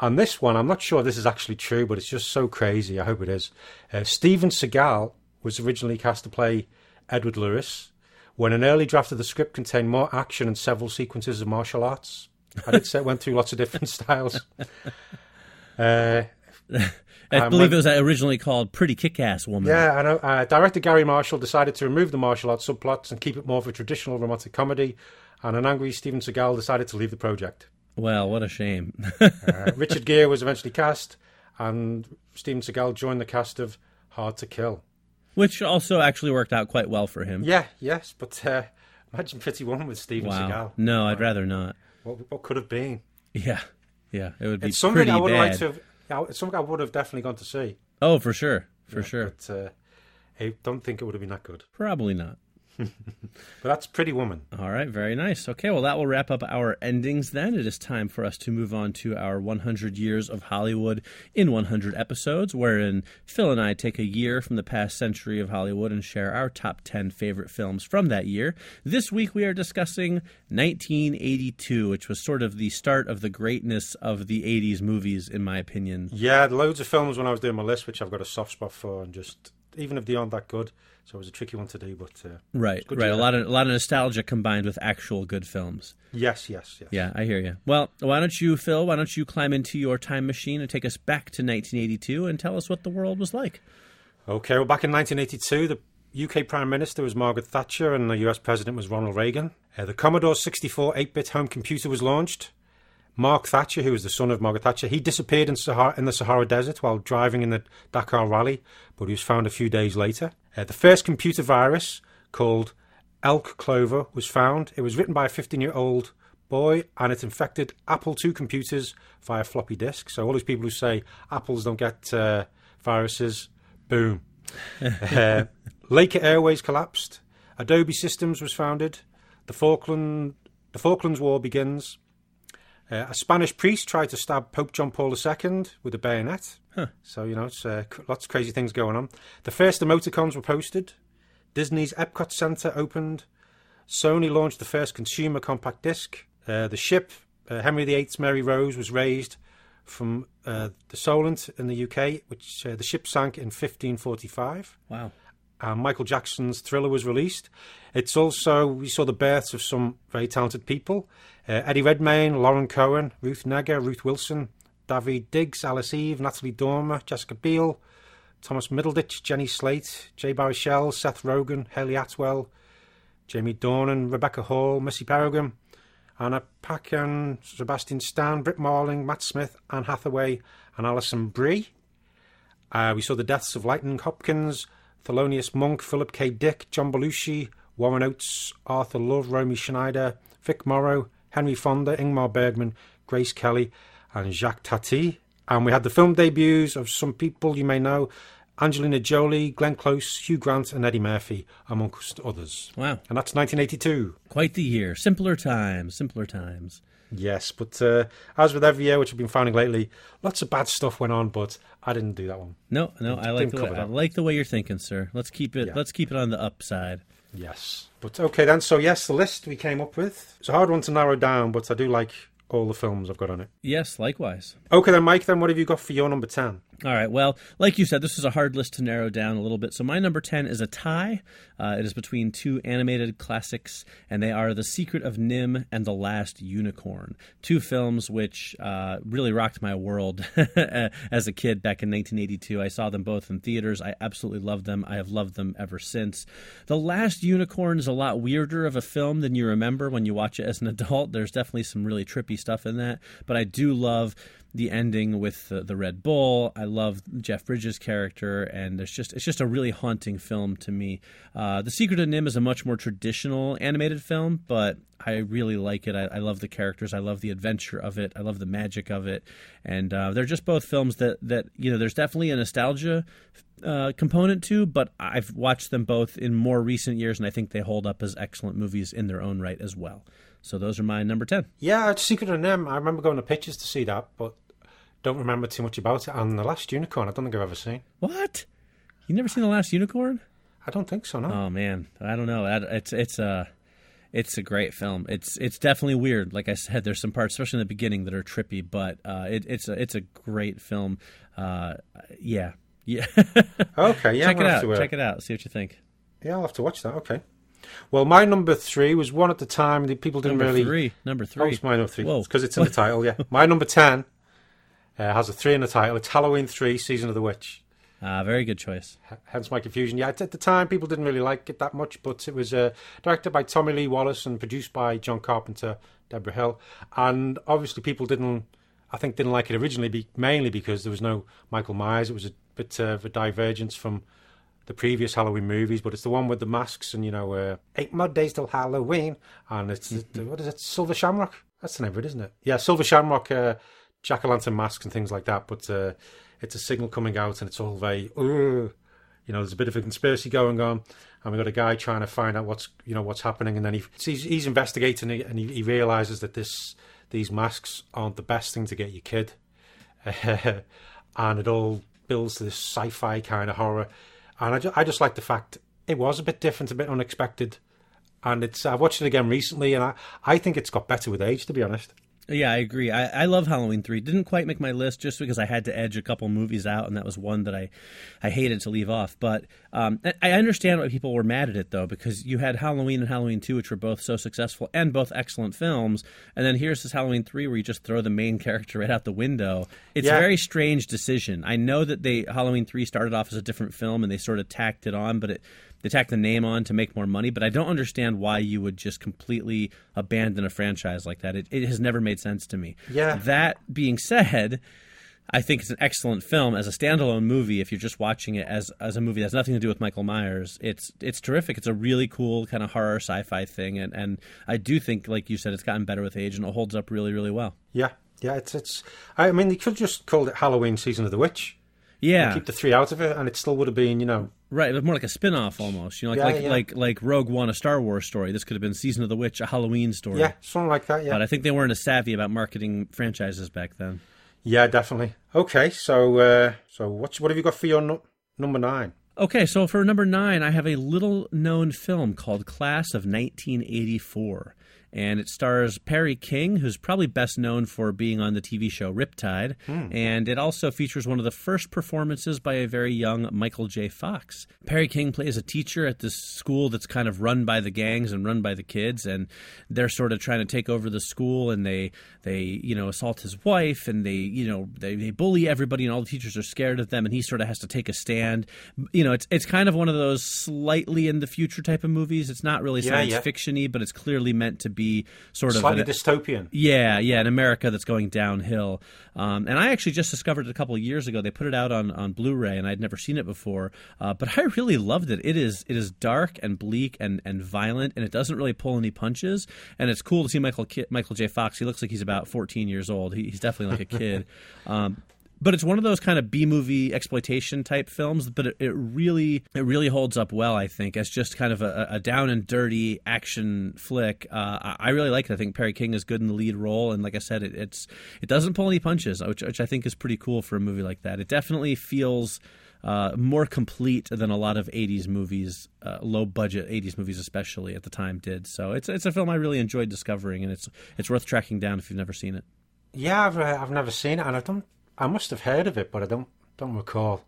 And this one, I'm not sure this is actually true, but it's just so crazy. I hope it is. Uh, Steven Seagal was originally cast to play Edward Lewis when an early draft of the script contained more action and several sequences of martial arts. And it went through lots of different styles. Uh, I um, believe it was originally called Pretty Kick-Ass Woman. yeah, I know. Uh, director Garry Marshall decided to remove the martial arts subplots and keep it more of a traditional romantic comedy. And an angry Steven Seagal decided to leave the project. Well, what a shame. Uh, Richard Gere was eventually cast, and Steven Seagal joined the cast of Hard to Kill. Which also actually worked out quite well for him. Yeah, yes, but uh, imagine Pretty Woman with Steven Wow. Seagal. No, I'd rather not. What, what could have been? Yeah. Yeah, it would be It's something I would bad. like to. Have, yeah, it's something I would have definitely gone to see. Oh, for sure. For sure. But uh, I don't think it would have been that good. Probably not. But that's Pretty Woman. All right, very nice. Okay, well, that will wrap up our endings then. It is time for us to move on to our 100 Years of Hollywood in 100 episodes, wherein Phil and I take a year from the past century of Hollywood and share our top 10 favorite films from that year. This week we are discussing 1982, which was sort of the start of the greatness of the 80s movies, in my opinion. Yeah, loads of films when I was doing my list, which I've got a soft spot for, and just even if they aren't that good, so it was a tricky one to do. But uh, Right, right. A lot of a lot of nostalgia combined with actual good films. yes, yes, yes. Yeah, I hear you. Well, why don't you, Phil? Why don't you climb into your time machine and take us back to 1982 and tell us what the world was like? Okay, well, back in 1982, the UK Prime Minister was Margaret Thatcher and the US President was Ronald Reagan. Uh, the Commodore 64 8 bit home computer was launched. Mark Thatcher, who was the son of Margaret Thatcher, he disappeared in, Sahara, in the Sahara Desert while driving in the Dakar Rally, but he was found a few days later. Uh, the first computer virus, called Elk Cloner, was found. It was written by a 15 year old boy and it infected Apple II computers via floppy disk. So, all these people who say Apples don't get uh, viruses, boom. uh, Laker Airways collapsed. Adobe Systems was founded. The Falkland, the Falklands War begins. Uh, a Spanish priest tried to stab Pope John Paul II with a bayonet. So, you know, it's uh, lots of crazy things going on. The first emoticons were posted. Disney's Epcot Center opened. Sony launched the first consumer compact disc. Uh, the ship, uh, Henry VIII's Mary Rose, was raised from uh, the Solent in the UK, which uh, the ship sank in 1545 Wow. And Michael Jackson's Thriller was released. It's also we saw the births of some very talented people: uh, Eddie Redmayne, Lauren Cohan, Ruth Negga, Ruth Wilson, David Diggs, Alice Eve, Natalie Dormer, Jessica Biel, Thomas Middleditch, Jenny Slate, Jay Baruchel, Seth Rogen, Hayley Atwell, Jamie Dornan, Rebecca Hall, Missy Peregrym, Anna Paquin, Sebastian Stan, Brit Marling, Matt Smith, Anne Hathaway, and Alison Brie. Uh, we saw the deaths of Lightning Hopkins, Thelonious Monk, Philip K. Dick, John Belushi, Warren Oates, Arthur Love, Romy Schneider, Vic Morrow, Henry Fonda, Ingmar Bergman, Grace Kelly, and Jacques Tati. And we had the film debuts of some people you may know Angelina Jolie, Glenn Close, Hugh Grant, and Eddie Murphy, amongst others. Wow. And that's 1982. Quite the year. Simpler times. Simpler times. Yes, but uh, as with every year, which I've been finding lately, lots of bad stuff went on, but I didn't do that one. No, no, I like the way, I like the way you're thinking, sir. Let's keep it. Yeah. Let's keep it on the upside. Yes. But okay then, so yes, the list we came up with. It's a hard one to narrow down, but I do like all the films I've got on it. Yes, likewise. Okay then, Mike, then what have you got for your number 10? All right. Well, like you said, this is a hard list to narrow down a little bit. So my number 10 is a tie. Uh, it is between two animated classics, and they are The Secret of NIMH and The Last Unicorn. Two films which uh, really rocked my world as a kid back in 1982. I saw them both in theaters. I absolutely loved them. I have loved them ever since. The Last Unicorn is a lot weirder of a film than you remember when you watch it as an adult. There's definitely some really trippy stuff in that, but I do love the ending with the, the, Red Bull. I love Jeff Bridges' character, and it's just it's just a really haunting film to me. Uh, the Secret of NIMH is a much more traditional animated film, but I really like it. I, I, love the characters. I love the adventure of it. I love the magic of it, and uh, they're just both films that that you know. There's definitely a nostalgia uh, component to, but I've watched them both in more recent years, and I think they hold up as excellent movies in their own right as well. So those are my number ten. Yeah, Secret of NIMH. I remember going to pictures to see that, but don't remember too much about it. And the last unicorn, I don't think I've ever seen. What? You never seen the last unicorn? I don't think so. No. Oh man, I don't know. It's it's a it's a great film. It's it's definitely weird. Like I said, there's some parts, especially in the beginning, that are trippy. But uh, it, it's a it's a great film. Uh, yeah, yeah. okay, yeah. Check it out. To, uh, Check it out. See what you think. Yeah, I'll have to watch that. Okay. Well, my number three was one at the time that people didn't number really. Three. Number three. Oh, it's my number three. Because it's in the title. Yeah. My number ten uh, has a three in the title. It's Halloween 3 Season of the Witch. Ah, very good choice. H- hence my confusion. Yeah, at the time, people didn't really like it that much, but it was uh, directed by Tommy Lee Wallace and produced by John Carpenter, Debra Hill. And obviously, people didn't, I think, didn't like it originally, be, mainly because there was no Michael Myers. It was a bit of a divergence from the previous Halloween movies, but it's the one with the masks and, you know, uh, eight more days till Halloween. And it's, mm-hmm. what is it, Silver Shamrock? That's the name of it, isn't it? Yeah, Silver Shamrock. Uh, jack o' lantern masks and things like that. But uh, it's a signal coming out, and it's all very, you know, there's a bit of a conspiracy going on, and we've got a guy trying to find out what's, you know, what's happening, and then he, he's, he's investigating it, and he, he realizes that this these masks aren't the best thing to get your kid, and it all builds this sci-fi kind of horror, and I, ju- I just like the fact it was a bit different, a bit unexpected. And it's I watched it again recently, and I, I think it's got better with age, to be honest. Yeah, I agree. I, I love Halloween three. Didn't quite make my list just because I had to edge a couple movies out, and that was one that I, I hated to leave off. But um, I understand why people were mad at it though, because you had Halloween and Halloween two, which were both so successful and both excellent films, and then here's this Halloween three where you just throw the main character right out the window. It's yeah. a very strange decision. I know that they Halloween three started off as a different film and they sort of tacked it on, but it they tack the name on to make more money, but I don't understand why you would just completely abandon a franchise like that. It, it has never made sense to me. Yeah. That being said, I think it's an excellent film as a standalone movie. If you're just watching it as as a movie that has nothing to do with Michael Myers, it's it's terrific. It's a really cool kind of horror sci-fi thing, and and I do think, like you said, it's gotten better with age and it holds up really really well. Yeah, yeah. It's it's. I mean, they could just called it Halloween Season of the Witch. Yeah, keep the three out of it, and it still would have been, you know, right, but more like a spin-off almost. You know, like yeah, like, yeah. like like Rogue One, a Star Wars story. This could have been Season of the Witch, a Halloween story. Yeah, something like that. Yeah, but I think they weren't as savvy about marketing franchises back then. Yeah, definitely. Okay, so uh, so what what have you got for your no- number nine? Okay, so for number nine, I have a little known film called Class of 1984 and it stars Perry King, who's probably best known for being on the TV show Riptide, hmm. and it also features one of the first performances by a very young Michael J. Fox. Perry King plays a teacher at this school that's kind of run by the gangs and run by the kids, and they're sort of trying to take over the school, and they they you know assault his wife, and they you know they, they bully everybody, and all the teachers are scared of them, and he sort of has to take a stand. You know, it's it's kind of one of those slightly in the future type of movies. It's not really science yeah, yeah. fictiony, but it's clearly meant to be sort of slightly an, dystopian. Yeah, yeah, an America that's going downhill. Um, and I actually just discovered it a couple of years ago. They put it out on, on Blu-ray, and I'd never seen it before. Uh, but I really loved it. It is it is dark and bleak and, and violent, and it doesn't really pull any punches. And it's cool to see Michael Michael J. Fox. He looks like he's about 14 years old. He, he's definitely like a kid. um, but it's one of those kind of B movie exploitation type films. But it, it, really it really holds up well, I think, as just kind of a, a down and dirty action flick. Uh, I really like it. I think Perry King is good in the lead role, and like I said, it, it's it doesn't pull any punches, which, which I think is pretty cool for a movie like that. It definitely feels. Uh, more complete than a lot of '80s movies, uh, low budget '80s movies, especially at the time, did. So it's it's a film I really enjoyed discovering, and it's it's worth tracking down if you've never seen it. Yeah, I've I've never seen it, and I don't I must have heard of it, but I don't don't recall.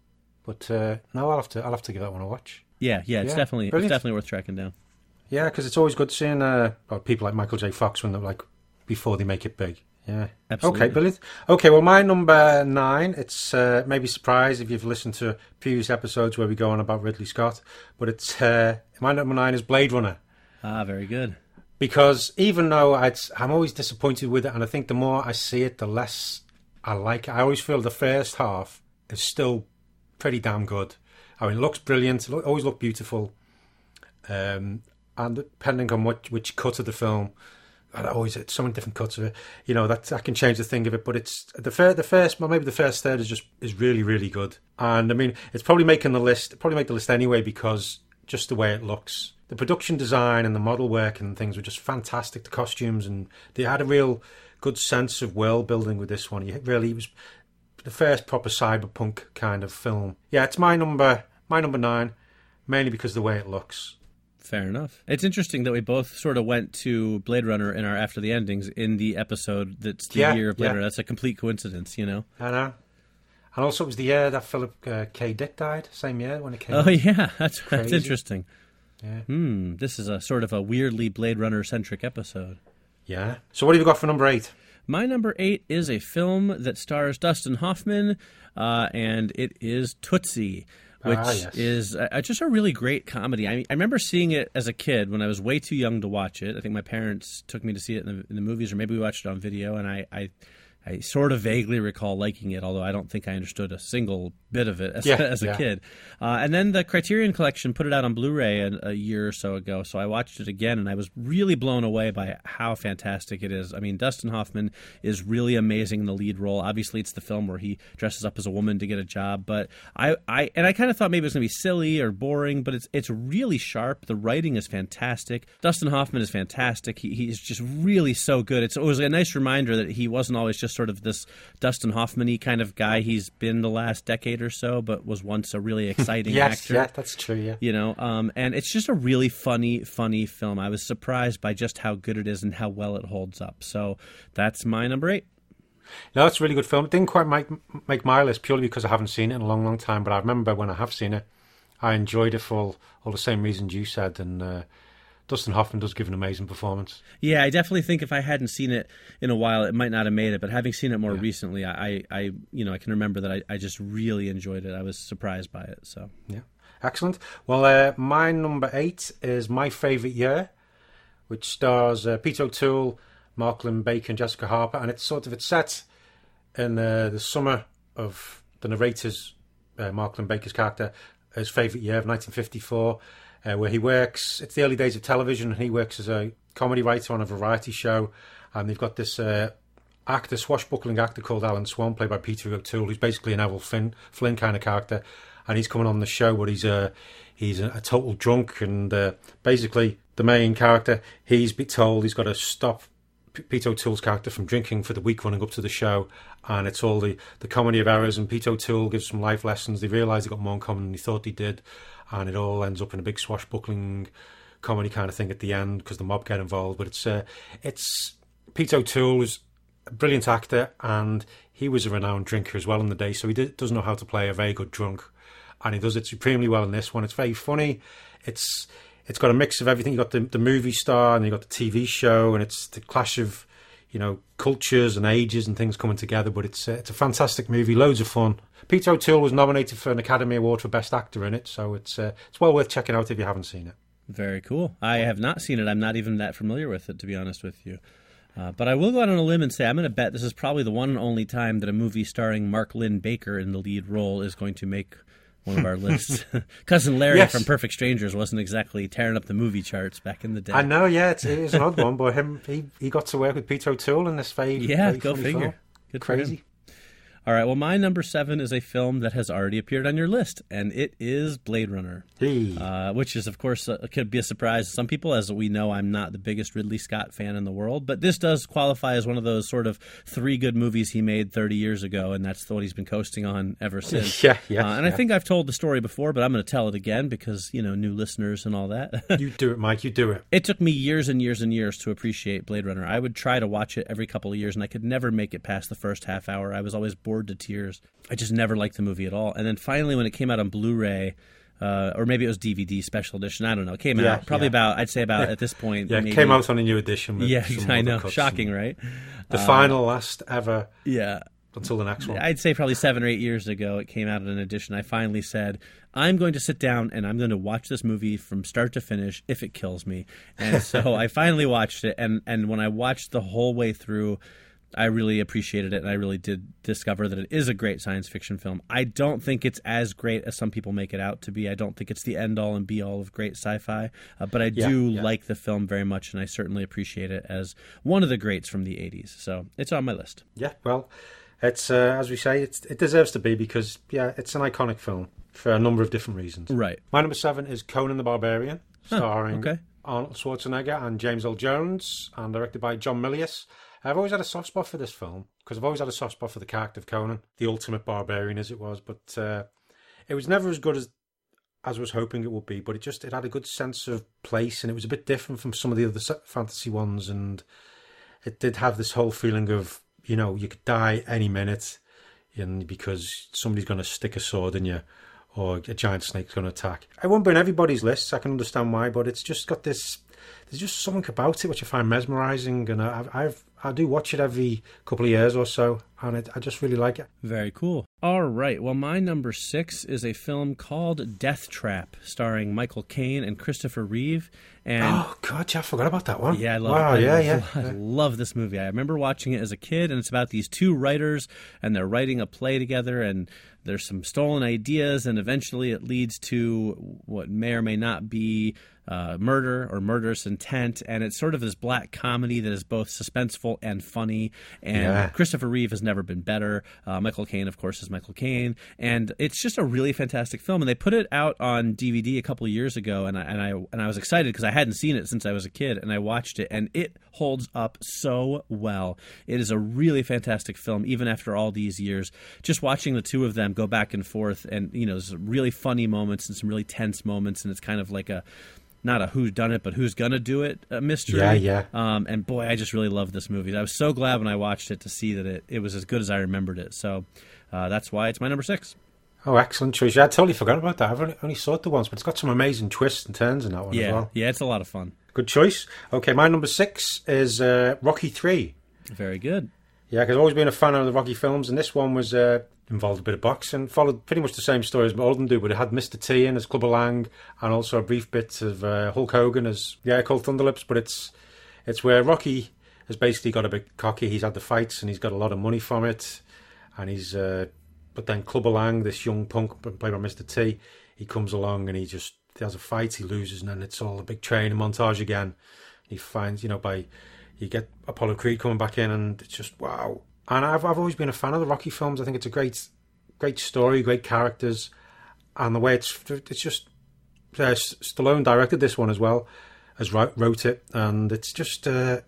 But uh, no, I'll have to I'll have to give that one a watch. Yeah, yeah, it's Yeah, definitely it's definitely worth tracking down. Yeah, because it's always good seeing uh, people like Michael J. Fox when they're like before they make it big. Yeah. Absolutely. Okay, brilliant. Okay, well, my number nine. It's uh, maybe surprised if you've listened to previous episodes where we go on about Ridley Scott, but it's uh, my number nine is Blade Runner. Ah, very good. because even though I'd, I'm always disappointed with it, and I think the more I see it, the less I like it. I always feel the first half is still pretty damn good. I mean, it looks brilliant, it always look beautiful, um, and depending on what which cut of the film, and I always so many different cuts of it. You know that I can change the thing of it, but it's the first, the first, well, maybe the first third is just is really really good, and I mean it's probably making the list, probably make the list anyway because just the way it looks. The production design and the model work and things were just fantastic. The costumes and they had a real good sense of world building with this one. You really it was the first proper cyberpunk kind of film. Yeah, it's my number my number nine, mainly because of the way it looks. Fair enough. It's interesting that we both sort of went to Blade Runner in our after the endings in the episode that's the Yeah, year of Blade yeah. Runner. That's a complete coincidence, you know. I know. And also, it was the year that Philip uh, K. Dick died. Same year when it came. Oh out. yeah, that's that's interesting. Yeah. Hmm. This is a sort of a weirdly Blade Runner centric episode. Yeah. So, what have you got for number eight? My number eight is a film that stars Dustin Hoffman, uh, and it is Tootsie, which Ah, yes. is uh, just a really great comedy. I, I remember seeing it as a kid when I was way too young to watch it. I think my parents took me to see it in the, in the movies, or maybe we watched it on video, and I. I I sort of vaguely recall liking it, although I don't think I understood a single bit of it as, Yeah, as a yeah. kid. Uh, and then the Criterion Collection put it out on Blu-ray a, a year or so ago, so I watched it again, and I was really blown away by how fantastic it is. I mean, Dustin Hoffman is really amazing in the lead role. Obviously, it's the film where he dresses up as a woman to get a job, but I, I and I kind of thought maybe it was going to be silly or boring, but it's it's really sharp. The writing is fantastic. Dustin Hoffman is fantastic. He, he's just really so good. It's, it was a nice reminder that he wasn't always just sort of this Dustin Hoffman-y kind of guy he's been the last decade or so, but was once a really exciting Yes, actor yeah, that's true. Yeah. you know um, and it's just a really funny funny film i was surprised by just how good it is and how well it holds up so that's my number eight No, it's a really good film. It didn't quite make make my list purely because I haven't seen it in a long, long time. But I remember when I have seen it, I enjoyed it for all, all the same reasons you said. And uh, Dustin Hoffman does give an amazing performance. yeah i definitely think if i hadn't seen it in a while it might not have made it but having seen it more recently I, I you know i can remember that I, I just really enjoyed it. I was surprised by it so. Yeah, excellent. Well, uh, my number eight is my favourite year, which stars uh, Pete O'Toole, Mark Linn-Baker, and Jessica Harper, and it's sort of it's set in uh, the summer of the narrator's uh, Mark Linn-Baker's character, his favourite year of 1954, uh, where he works. It's the early days of television, and he works as a comedy writer on a variety show, and they've got this. Uh, actor, swashbuckling actor called Alan Swan, played by Peter O'Toole, who's basically an Errol Flynn, Flynn kind of character, and he's coming on the show, but he's a he's a, a total drunk, and uh, basically the main character, he's been told he's got to stop Peter Pete O'Toole's character from drinking for the week running up to the show, and it's all the, the comedy of errors. And Peter O'Toole gives some life lessons. They realise they've got more in common than they thought they did, and it all ends up in a big swashbuckling comedy kind of thing at the end because the mob get involved. But it's uh, it's Pete O'Toole is a brilliant actor, and he was a renowned drinker as well in the day, so he did, does know how to play a very good drunk, and he does it supremely well in this one. It's very funny. It's it's got a mix of everything. You got the the movie star, and you got the TV show, and it's the clash of you know cultures and ages and things coming together. But it's uh, it's a fantastic movie, loads of fun. Peter O'Toole was nominated for an Academy Award for Best Actor in it, so it's uh, it's well worth checking out if you haven't seen it. Very cool. I have not seen it. I'm not even that familiar with it, to be honest with you. Uh, but I will go out on a limb and say I'm going to bet this is probably the one and only time that a movie starring Mark Linn-Baker in the lead role is going to make one of our lists. Cousin Larry Yes. from Perfect Strangers wasn't exactly tearing up the movie charts back in the day. I know, yeah, it's, it is an odd one, but him he, he got to work with Peter O'Toole in this very Yeah, very go figure. Good crazy. All right, well, my number seven is a film that has already appeared on your list, and it is Blade Runner. Hey. uh, which is, of course, uh, could be a surprise to some people. As we know, I'm not the biggest Ridley Scott fan in the world, but this does qualify as one of those sort of three good movies he made 30 years ago, and that's what he's been coasting on ever since. Yeah, yeah, Uh, and I think I've told the story before, but I'm going to tell it again because you know new listeners and all that. you do it, Mike. You do it. It took me years and years and years to appreciate Blade Runner. I would try to watch it every couple of years, and I could never make it past the first half hour. I was always bored bored to tears. I just never liked the movie at all. And then finally, when it came out on Blu-ray. Uh, or maybe it was DVD special edition. I don't know. It came Yeah, out probably yeah. about I'd say about at this point. Yeah, it came out on a new edition. Yeah, I know. Shocking, right? The final, last ever Yeah. until the next one. I'd say probably seven or eight years ago, it came out in an edition. I finally said, I'm going to sit down and I'm going to watch this movie from start to finish if it kills me. And so I finally watched it. And, and when I watched the whole way through, I really appreciated it. And I really did discover that it is a great science fiction film. I don't think it's as great as some people make it out to be. I don't think it's the end all and be all of great sci fi. Uh, but I Yeah, do yeah. like the film very much. And I certainly appreciate it as one of the greats from the 80s. So it's on my list. Yeah, well, it's uh, as we say, it's, it deserves to be because yeah, it's an iconic film for a number of different reasons. Right. My number seven is Conan the Barbarian, starring okay. Arnold Schwarzenegger and James Earl Jones, and directed by John Milius. I've always had a soft spot for this film because I've always had a soft spot for the character of Conan, the ultimate barbarian as it was, but uh, it was never as good as as I was hoping it would be. But it just it had a good sense of place, and it was a bit different from some of the other fantasy ones, and it did have this whole feeling of you know you could die any minute, and because somebody's going to stick a sword in you, or a giant snake's going to attack. It won't be on everybody's list. I can understand why, but it's just got this. There's just something about it which I find mesmerising, and I, I've I do watch it every couple of years or so, and it, I just really like it. Very cool. All right. Well, my number six is a film called Deathtrap, starring Michael Caine and Christopher Reeve. And Oh God, yeah, I forgot about that one. yeah, I love. Wow, I yeah, love- yeah. I love this movie. I remember watching it as a kid, and it's about these two writers, and they're writing a play together, and there's some stolen ideas, and eventually it leads to what may or may not be uh, murder or murderous intent, and it's sort of this black comedy that is both suspenseful and funny. And Yeah. Christopher Reeve has never been better. Uh, Michael Caine, of course, is Michael Caine, and it's just a really fantastic film. And they put it out on DVD a couple of years ago, and I and I and I was excited because I hadn't seen it since I was a kid, and I watched it, and it holds up so well. It is a really fantastic film, even after all these years. Just watching the two of them go back and forth, and you know, there's some really funny moments and some really tense moments, and it's kind of like a not a who's done it, but who's gonna do it uh, mystery. Yeah, yeah. Um, and boy, I just really loved this movie. I was so glad when I watched it to see that it, it was as good as I remembered it. So uh, that's why it's my number six. Oh, excellent choice. Yeah, I totally forgot about that. I've only, only saw it the once, but it's got some amazing twists and turns in that one as Yeah, well. yeah, it's a lot of fun. Good choice. Okay, my number six is uh, Rocky Three. Very good. Yeah, because I've always been a fan of the Rocky films, and this one was uh, involved a bit of boxing. Followed pretty much the same story as them do, but it had Mr. T in as Clubber Lang, and also a brief bit of uh, Hulk Hogan as yeah called Thunderlips. But it's it's where Rocky has basically got a bit cocky. He's had the fights, and he's got a lot of money from it, and he's. Uh, but then Clubber Lang, this young punk played by Mr. T, he comes along and he just he has a fight, he loses, and then it's all a big training montage again. He finds, you know, by you get Apollo Creed coming back in, and it's just wow. And I've I've always been a fan of the Rocky films. I think it's a great, great story, great characters, and the way it's it's just. Uh, Stallone directed this one as well, as wrote, it, and it's just uh,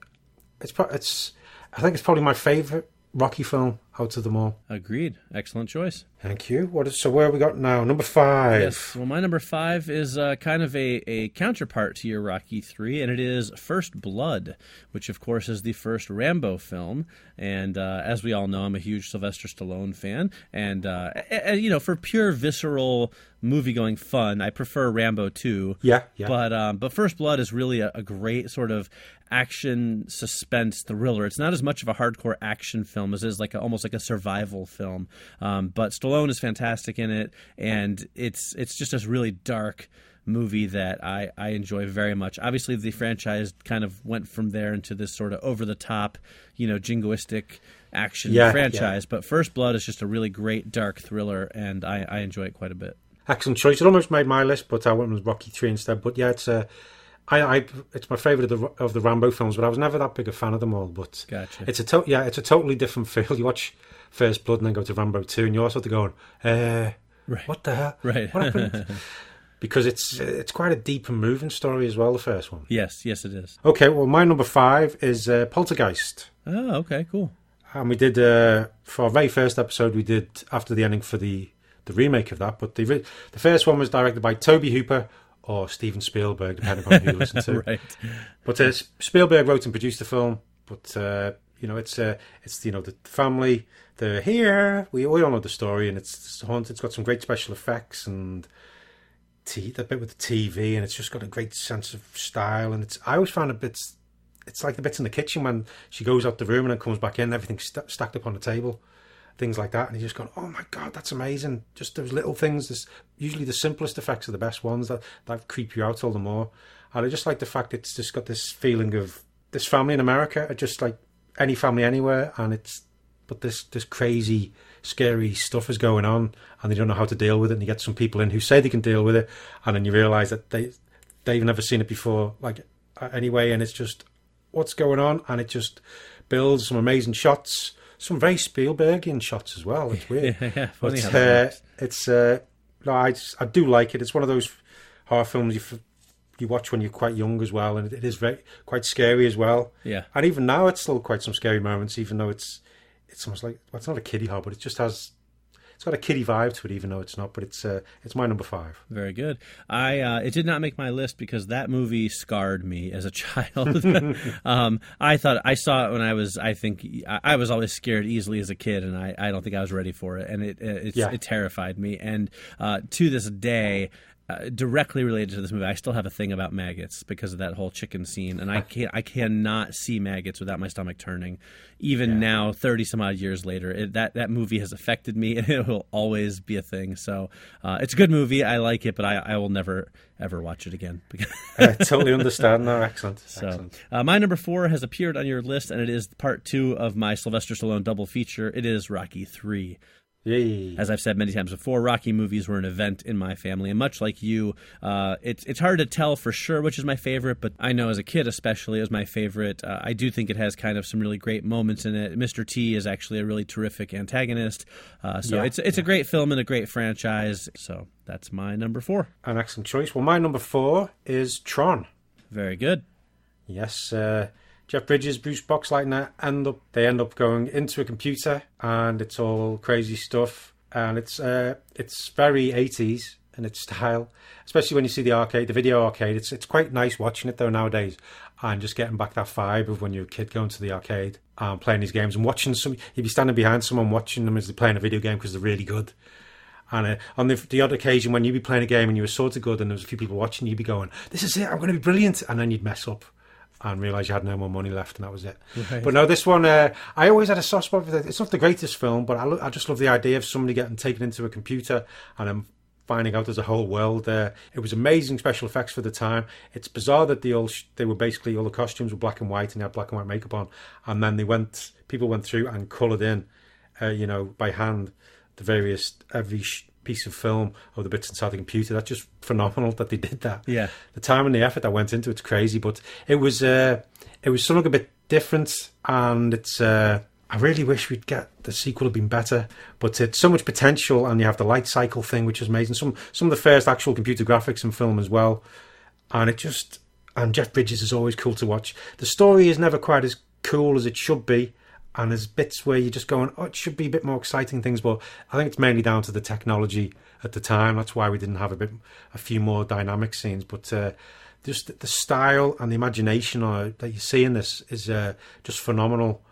it's it's I think it's probably my favourite Rocky film out of them all. Agreed. Excellent choice. Thank you. What is so? Where have we got now? Number five. Yes. Well, my number five is uh, kind of a, a counterpart to your Rocky Three, and it is First Blood, which of course is the first Rambo film. And uh, as we all know, I'm a huge Sylvester Stallone fan, and uh, a- a- you know, for pure visceral movie going fun, I prefer Rambo Two. Yeah, yeah. But um, but First Blood is really a, a great sort of action suspense thriller. It's not as much of a hardcore action film as it is like a, almost like a survival film. Um, but Stallone is fantastic in it, and it's it's just a really dark movie that I, I enjoy very much. Obviously, the franchise kind of went from there into this sort of over the top, you know, jingoistic action Yeah, franchise. But First Blood is just a really great dark thriller, and I, I enjoy it quite a bit. Excellent choice. It almost made my list, but I went with Rocky Three instead. But yeah, it's uh, I, I it's my favourite of the of the Rambo films, but I was never that big a fan of them all. But Gotcha. it's a to- yeah, it's a totally different feel. You watch First Blood and then go to Rambo Two, and you're also going, uh, Right. what the hell? Right. What happened? because it's it's quite a deep and moving story as well. The first one. Yes, yes, it is. Okay, well, my number five is uh, Poltergeist. Oh, okay, cool. And we did uh, for our very first episode. We did after the ending for the the remake of that. But the the first one was directed by Tobe Hooper or Steven Spielberg, depending on who you listen to. Right. But uh, Spielberg wrote and produced the film. But uh, You know, it's uh, it's you know the family. They're here. We, we all know the story, and it's, it's haunted. It's got some great special effects and t- the bit with the TV, and it's just got a great sense of style. And it's I always find a bit. It's like the bits in the kitchen when she goes out the room and then comes back in, everything's st- stacked up on the table, things like that, and you just go, "Oh my god, that's amazing!" Just those little things. This usually the simplest effects are the best ones that that creep you out all the more. And I just like the fact it's just got this feeling of this family in America are just like any family anywhere, and it's but this this crazy, scary stuff is going on, and they don't know how to deal with it. And you get some people in who say they can deal with it, and then you realise that they they've never seen it before, like uh, anyway, and it's just what's going on, and it just builds some amazing shots, some very Spielbergian shots as well. It's weird, yeah, funny but uh, it's uh, no, I I do like it. It's one of those horror films you. You watch when you're quite young as well, and it is very quite scary as well. Yeah. and even now it's still quite some scary moments, even though it's it's almost like well, it's not a kiddie horror, but it just has it's got a kiddie vibe to it, even though it's not. But it's uh, it's my number five. Very good. I uh, it did not make my list because that movie scarred me as a child. um, I thought I saw it when I was. I think I, was always scared easily as a kid, and I, I don't think I was ready for it, and it it, Yeah. it terrified me. And uh, to this day. Uh, directly related to this movie, I still have a thing about maggots because of that whole chicken scene, and I can't, I cannot see maggots without my stomach turning. Even now, thirty some odd years later, it, that that movie has affected me, and it will always be a thing. So uh, it's a good movie. I like it, but I, I will never ever watch it again. I totally understand. No, excellent. so excellent. uh, my number four has appeared on your list, and it is part two of my Sylvester Stallone double feature. It is Rocky Three. Yay. As I've said many times before, Rocky movies were an event in my family, and much like you, uh, it's it's hard to tell for sure which is my favorite. But I know as a kid, especially, it was my favorite. Uh, I do think it has kind of some really great moments in it. Mr. T is actually a really terrific antagonist, uh, so Yeah, it's it's a great film and a great franchise. So that's my number four. An excellent choice. Well, my number four is Tron. Very good. Yes, uh, Jeff Bridges, Bruce Boxleitner end up they end up going into a computer and it's all crazy stuff and it's uh, it's very 80s in its style, especially when you see the arcade, the video arcade. It's it's quite nice watching it though nowadays and just getting back that vibe of when you're a kid going to the arcade and playing these games and watching some. You'd be standing behind someone watching them as they're playing a video game because they're really good. And uh, on the, the odd occasion when you'd be playing a game and you were sort of good and there was a few people watching, you'd be going, "This is it! I'm going to be brilliant!" And then you'd mess up and realise you had no more money left, and that was it. But no, this one, uh, I always had a soft spot for it. It's not the greatest film, but I, lo- I just love the idea of somebody getting taken into a computer and then finding out there's a whole world there. It was amazing special effects for the time. It's bizarre that the all sh- they were basically all the costumes were black and white and they had black and white makeup on, and then they went people went through and coloured in, uh, you know, by hand the various every sh- piece of film of the bits inside the computer. That's just phenomenal that they did that. Yeah. the time and the effort that went into it's crazy, but it was uh, it was something a bit different, and it's. Uh, I really wish we'd get the sequel have been better, but it's so much potential, and you have the light cycle thing, which is amazing. Some some of the first actual computer graphics in film as well, and it just and Jeff Bridges is always cool to watch. The story is never quite as cool as it should be, and there's bits where you're just going, oh, it should be a bit more exciting things, but I think it's mainly down to the technology at the time. That's why we didn't have a bit, a few more dynamic scenes. But uh, just the style and the imagination uh, that you see in this is uh, just phenomenal.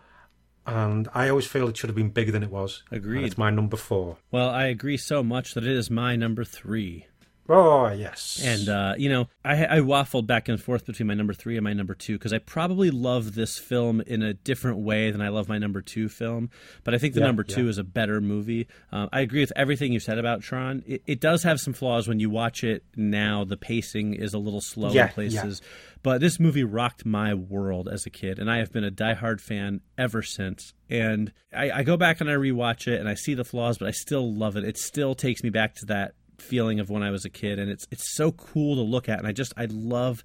And I always feel it should have been bigger than it was. And Agreed. it's my number four. Well, I agree so much that it is my number three. Oh yes. And uh, you know, I, I waffled back and forth between my number three and my number two because I probably love this film in a different way than I love my number two film. But I think the Yeah, number two yeah. is a better movie. Um, I agree with everything you said about Tron. It, it does have some flaws when you watch it now. The pacing is a little slow Yeah, in places. But this movie rocked my world as a kid, and I have been a diehard fan ever since. And I, I go back and I rewatch it, and I see the flaws, but I still love it. It still takes me back to that feeling of when I was a kid, and it's it's so cool to look at. And I just I love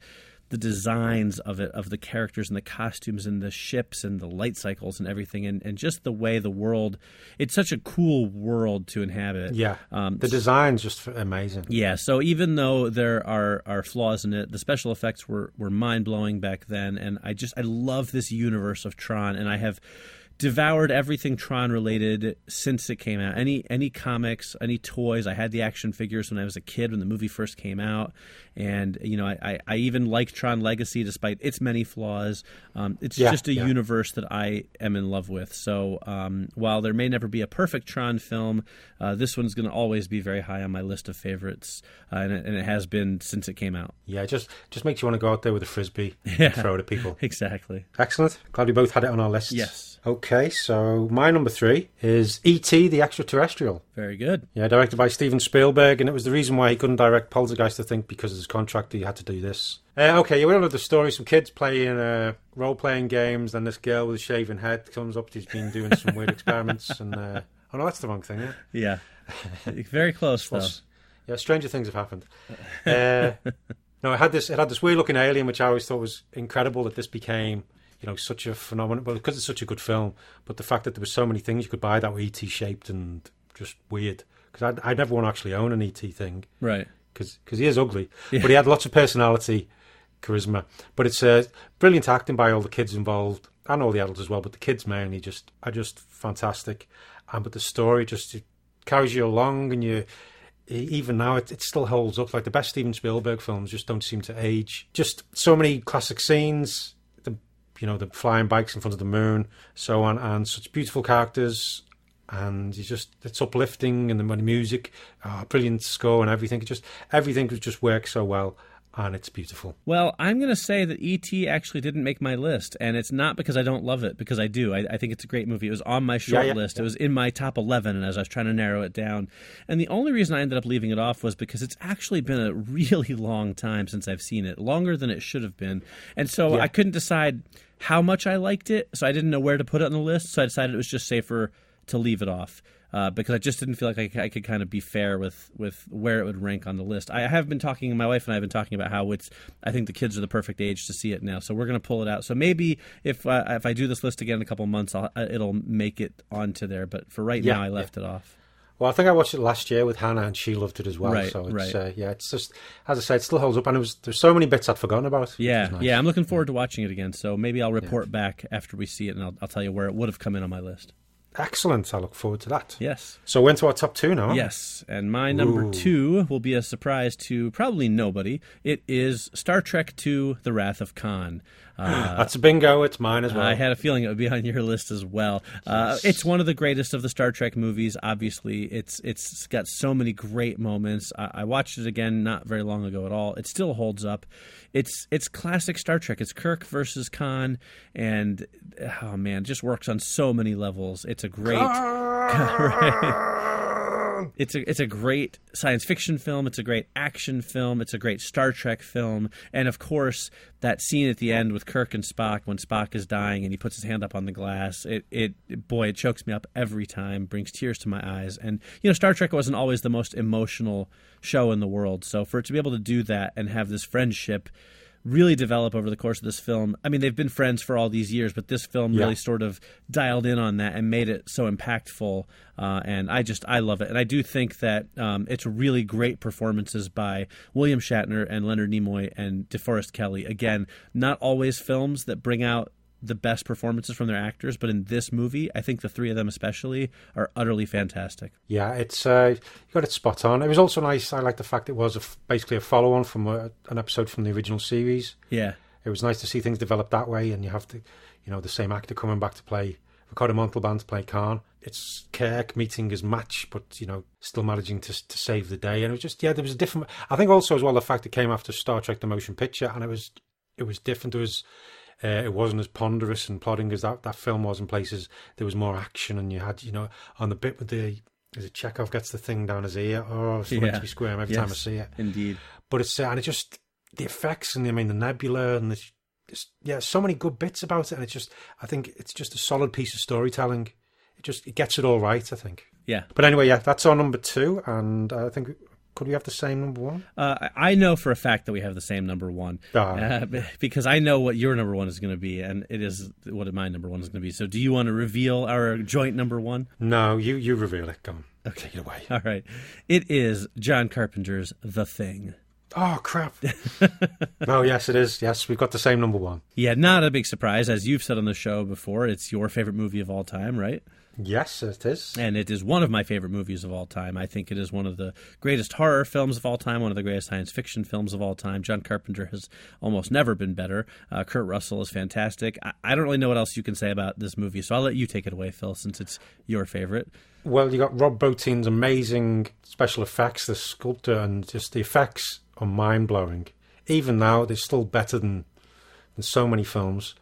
the designs of it, of the characters and the costumes and the ships and the light cycles and everything, and, and just the way the world. It's such a cool world to inhabit. yeah, Um, the design's just amazing. yeah, so even though there are, are flaws in it, the special effects were, were mind blowing back then, and I just I love this universe of Tron, and I have devoured everything Tron related since it came out. Any any comics, any toys. I had the action figures when I was a kid when the movie first came out, and you know I, I, I even like Tron Legacy despite its many flaws. Um, it's Yeah, just a yeah. universe that I am in love with. So um, while there may never be a perfect Tron film, uh, this one's going to always be very high on my list of favorites, uh, and, it, and it has been since it came out. Yeah, just just makes you want to go out there with a frisbee Yeah. and throw it at people. Exactly. Excellent. Glad we both had it on our lists. Yes. Okay, so my number three is E.T. the Extraterrestrial. Very good. Yeah, directed by Steven Spielberg, and it was the reason why he couldn't direct Poltergeist, I think, because of his contract, he had to do this. Uh, okay, yeah, we all know the story. Some kids playing uh, role playing games, and this girl with a shaven head comes up. She's been doing some weird experiments, and uh, oh no, that's the wrong thing. Yeah, Yeah. very close though. Yeah, stranger things have happened. Uh, no, it had this. It had this weird looking alien, which I always thought was incredible. That this became, you know, such a phenomenon. Well, because it's such a good film, but the fact that there were so many things you could buy that were ET shaped and just weird. Because I I never want to actually own an ET thing Right. because he is ugly, but he had lots of personality, charisma. But it's uh, brilliant acting by all the kids involved and all the adults as well. But the kids mainly just are just fantastic, and but the story just it carries you along, and you even now it, it still holds up. Like the best Steven Spielberg films just don't seem to age. Just so many classic scenes. You know the flying bikes in front of the moon, so on, and such beautiful characters and you just it's uplifting and the music, uh, brilliant score and everything. It just everything just works so well and it's beautiful. Well, I'm going to say that E.T. actually didn't make my list, and it's not because I don't love it, because I do. I, I think it's a great movie. It was on my short yeah, list. yeah. It was in my top 11, and as I was trying to narrow it down. And the only reason I ended up leaving it off was because it's actually been a really long time since I've seen it, longer than it should have been. And so Yeah. I couldn't decide how much I liked it, so I didn't know where to put it on the list, so I decided it was just safer to leave it off. Uh, because I just didn't feel like I could kind of be fair with, with where it would rank on the list. I have been talking, my wife and I have been talking about how it's. I think the kids are the perfect age to see it now, so we're going to pull it out. So maybe if uh, if I do this list again in a couple months, I'll, uh, it'll make it onto there. But for right Yeah, now, I yeah. left it off. Well, I think I watched it last year with Hannah and she loved it as well. Right, so it's right. uh, yeah, it's just as I said, it still holds up and it was there's so many bits I'd forgotten about. Yeah, nice. yeah, I'm looking forward to watching it again. So maybe I'll report back after we see it, and I'll, I'll tell you where it would have come in on my list. Excellent. I look forward to that. Yes. So we're into our top two now. Yes, and my number Ooh. two will be a surprise to probably nobody. It is Star Trek II: The Wrath of Khan. Uh, That's a bingo. It's mine as well. I had a feeling it would be on your list as well. Uh, it's one of the greatest of the Star Trek movies. Obviously, it's it's got so many great moments. I, I watched it again not very long ago at all. It still holds up. It's it's classic Star Trek. It's Kirk versus Khan, and oh man, it just works on so many levels. It's a great. It's a it's a great science fiction film. It's a great action film. It's a great Star Trek film, and of course that scene at the end with Kirk and Spock when Spock is dying and he puts his hand up on the glass. It it boy it chokes me up every time, brings tears to my eyes. And you know Star Trek wasn't always the most emotional show in the world, so for it to be able to do that and have this friendship really develop over the course of this film. I mean, they've been friends for all these years, but this film Yeah. really sort of dialed in on that and made it so impactful. Uh, and I just I love it, and I do think that um, it's really great performances by William Shatner and Leonard Nimoy and DeForest Kelley. Again, not always films that bring out the best performances from their actors, but in this movie, I think the three of them especially are utterly fantastic. Yeah, it's uh, you got it spot on. It was also nice. I like the fact it was a basically a follow on from a, an episode from the original series. Yeah, It was nice to see things develop that way, and you have to, you know, the same actor coming back to play Ricardo Montalban to play Khan. It's Kirk meeting his match, but you know, still managing to to save the day. And it was just yeah, there was a different. I think also as well the fact it came after Star Trek: The Motion Picture, and it was it was different. There was. Uh, it wasn't as ponderous and plodding as that, that film was in places. There was more action, and you had, you know, on the bit with the is it Chekov gets the thing down his ear. Oh, it's Yeah. to be squirm every time I see it. indeed. But it's uh, and it just the effects and I mean the nebula and the just, yeah, so many good bits about it, and it's just I think it's just a solid piece of storytelling. It just it gets it all right, I think. Yeah. But anyway, yeah, that's our number two, and I think could we have the same number one? Uh, I know for a fact that we have the same number one Ah. uh, because I know what your number one is going to be, and it is what my number one is going to be. So, do you want to reveal our joint number one? No, you you reveal it. Come, on, okay, take it away. All right, it is John Carpenter's The Thing. Oh crap! no, yes, it is. Yes, we've got the same number one. Yeah, not a big surprise. As you've said on the show before, it's your favorite movie of all time, right? Yes, it is. And it is one of my favorite movies of all time. I think it is one of the greatest horror films of all time, one of the greatest science fiction films of all time. John Carpenter has almost never been better. Uh, Kurt Russell is fantastic. I, I don't really know what else you can say about this movie, so I'll let you take it away, Phil, since it's your favorite. Well, you got Rob Bottin's amazing special effects, the sculptor, and just the effects are mind blowing. Even now, they're still better than than so many films.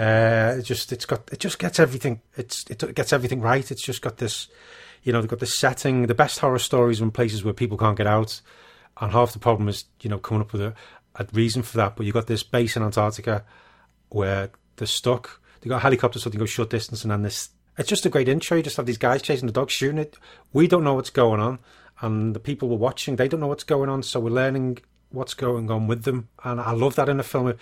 Uh, it just it's got it just gets everything. It's it gets everything right. It's just got this, you know, they've got this setting. The best horror stories are in places where people can't get out, and half the problem is you know coming up with a, a reason for that. But you have got this base in Antarctica where they're stuck. They got a helicopter, so they go short distance, and then this. It's just a great intro. You just have these guys chasing the dog, shooting it. We don't know what's going on, and the people we're watching, they don't know what's going on. So we're learning what's going on with them, and I love that in a film.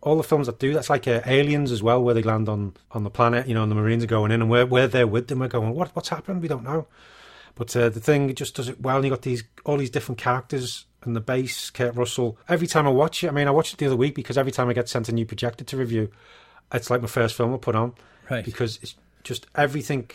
All the films that do that's like uh, Aliens as well, where they land on on the planet, you know, and the Marines are going in, and we're we're there with them. We're going, what what's happened? We don't know. But uh, the thing just does it well. And you got these all these different characters and the base, Kurt Russell. Every time I watch it, I mean, I watched it the other week because every time I get sent a new projector to review, it's like my first film I put on. Right. Because it's just everything,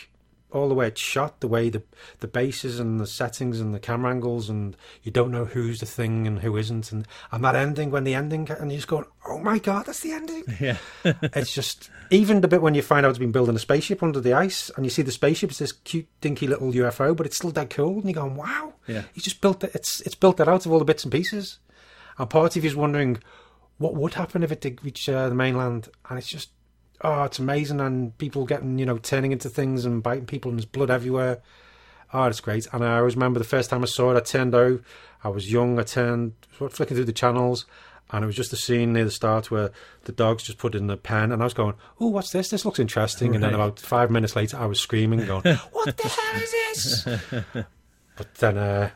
all the way it's shot, the way the the bases and the settings and the camera angles, and you don't know who's the thing and who isn't, and and that ending when the ending, and you're just going, oh my god, that's the ending. Yeah. it's just even the bit when you find out it's been building a spaceship under the ice, and you see the spaceship, it's this cute, dinky little UFO, but it's still dead cool, and you're going, wow, Yeah. he's just built it. It's it's built that out of all the bits and pieces, and part of you's wondering what would happen if it did reach uh, the mainland, and it's just oh, it's amazing, and people getting you know turning into things and biting people, and there's blood everywhere. Oh, it's great. And I always remember the first time I saw it, I turned out, I was young, I turned, flicking through the channels, and it was just a scene near the start where the dogs just put in the pen, and I was going, oh, what's this? This looks interesting. And then about five minutes later, I was screaming, going, what the hell is this? but then uh,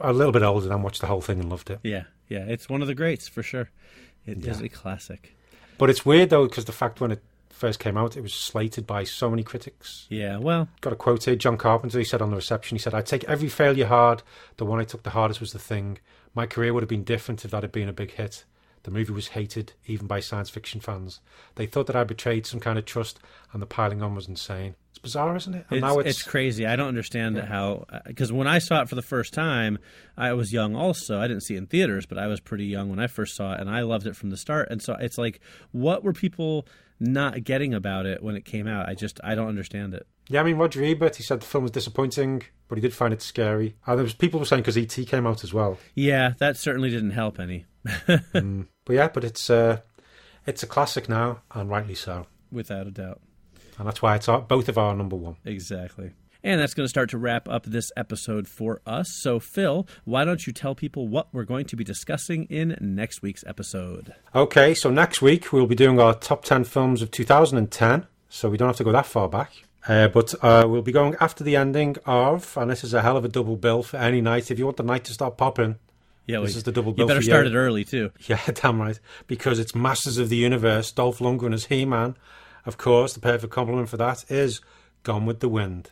a little bit older, and watched the whole thing and loved it. Yeah, yeah, it's one of the greats for sure. It is Yeah. a classic. But it's weird, though, because the fact when it first came out, it was slated by so many critics. Yeah, well, got a quote here. John Carpenter, he said on the reception, he said, I take every failure hard. The one I took the hardest was the thing. My career would have been different if that had been a big hit. The movie was hated, even by science fiction fans. They thought that I betrayed some kind of trust, and the piling on was insane. It's bizarre, isn't it? And it's, now it's crazy. I don't understand how uh, because when I saw it for the first time, I was young. Also, I didn't see it in theaters, but I was pretty young when I first saw it, and I loved it from the start. And so it's like, what were people not getting about it when it came out? I just I don't understand it. Yeah, I mean, Roger Ebert, he said the film was disappointing, but he did find it scary. And there was people were saying because E.T. came out as well. Yeah, that certainly didn't help any, But yeah, but it's uh, it's a classic now, and rightly so. without a doubt. And that's why it's our, both of our number one. Exactly. And that's going to start to wrap up this episode for us. So, Phil, why don't you tell people what we're going to be discussing in next week's episode? Okay, so next week we'll be doing our top 10 films of 2010, so we don't have to go that far back. Uh, but uh, we'll be going after the ending of, and this is a hell of a double bill for any night. If you want the night to start popping, Yeah, This is the double You bill better for start you. it early too. yeah, damn right, because it's Masters of the Universe, Dolph Lundgren as He Man. Of course, the perfect complement for that is Gone with the Wind.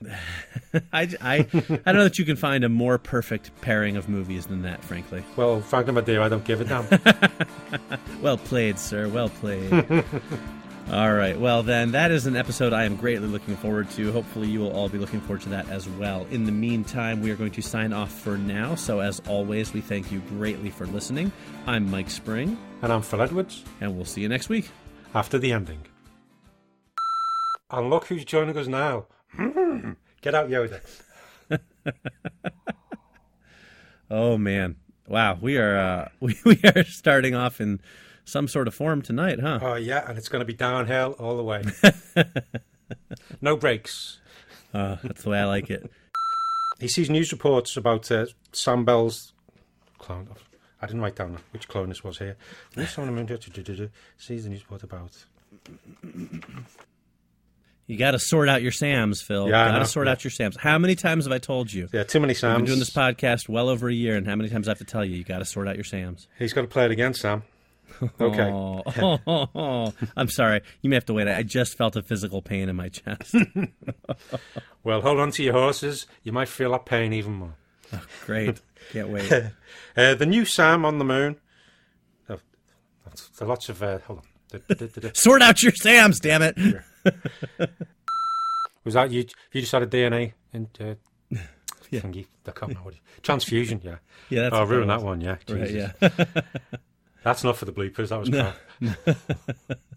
I, I, I don't know that you can find a more perfect pairing of movies than that. Frankly, Well, frankly, my dear, I don't give a damn. well played, sir. Well played. all right. Well, then that is an episode I am greatly looking forward to. Hopefully, you will all be looking forward to that as well. In the meantime, we are going to sign off for now. So, as always, we thank you greatly for listening. I'm Mike Spring, and I'm Phil Edwards, and we'll see you next week. after the ending. And look who's joining us now. Get out, Yoda. Oh man! Wow, we are uh, we, we are starting off in some sort of form tonight, huh? Oh, yeah, and it's going to be downhill all the way. no breaks. Uh, that's the way I like it. He sees news reports about uh, Sam Bell's clone. I didn't write down which clone this was here. News on the moon, Sees the news report about. You got to sort out your Sams, Phil. Yeah, got to sort yeah. out your Sams. How many times have I told you? Yeah, too many Sams. I've been doing this podcast well over a year, and how many times I have to tell you? You got to sort out your Sams. He's got to play it again, Sam. Okay. Oh, I'm sorry. You may have to wait. I just felt a physical pain in my chest. Well, hold on to your horses. You might feel that pain even more. Great. Can't wait. Uh, the new Sam on the moon. Oh, that's, there are lots of. Uh, hold on. Sort out your Sams, damn it. Was that you? You just had a DNA and uh, Yeah. thingy. I can't remember transfusion. Yeah. Yeah, that's oh, that ruined that one. Yeah. Right, Jesus. yeah. That's not for the bloopers. That was crap.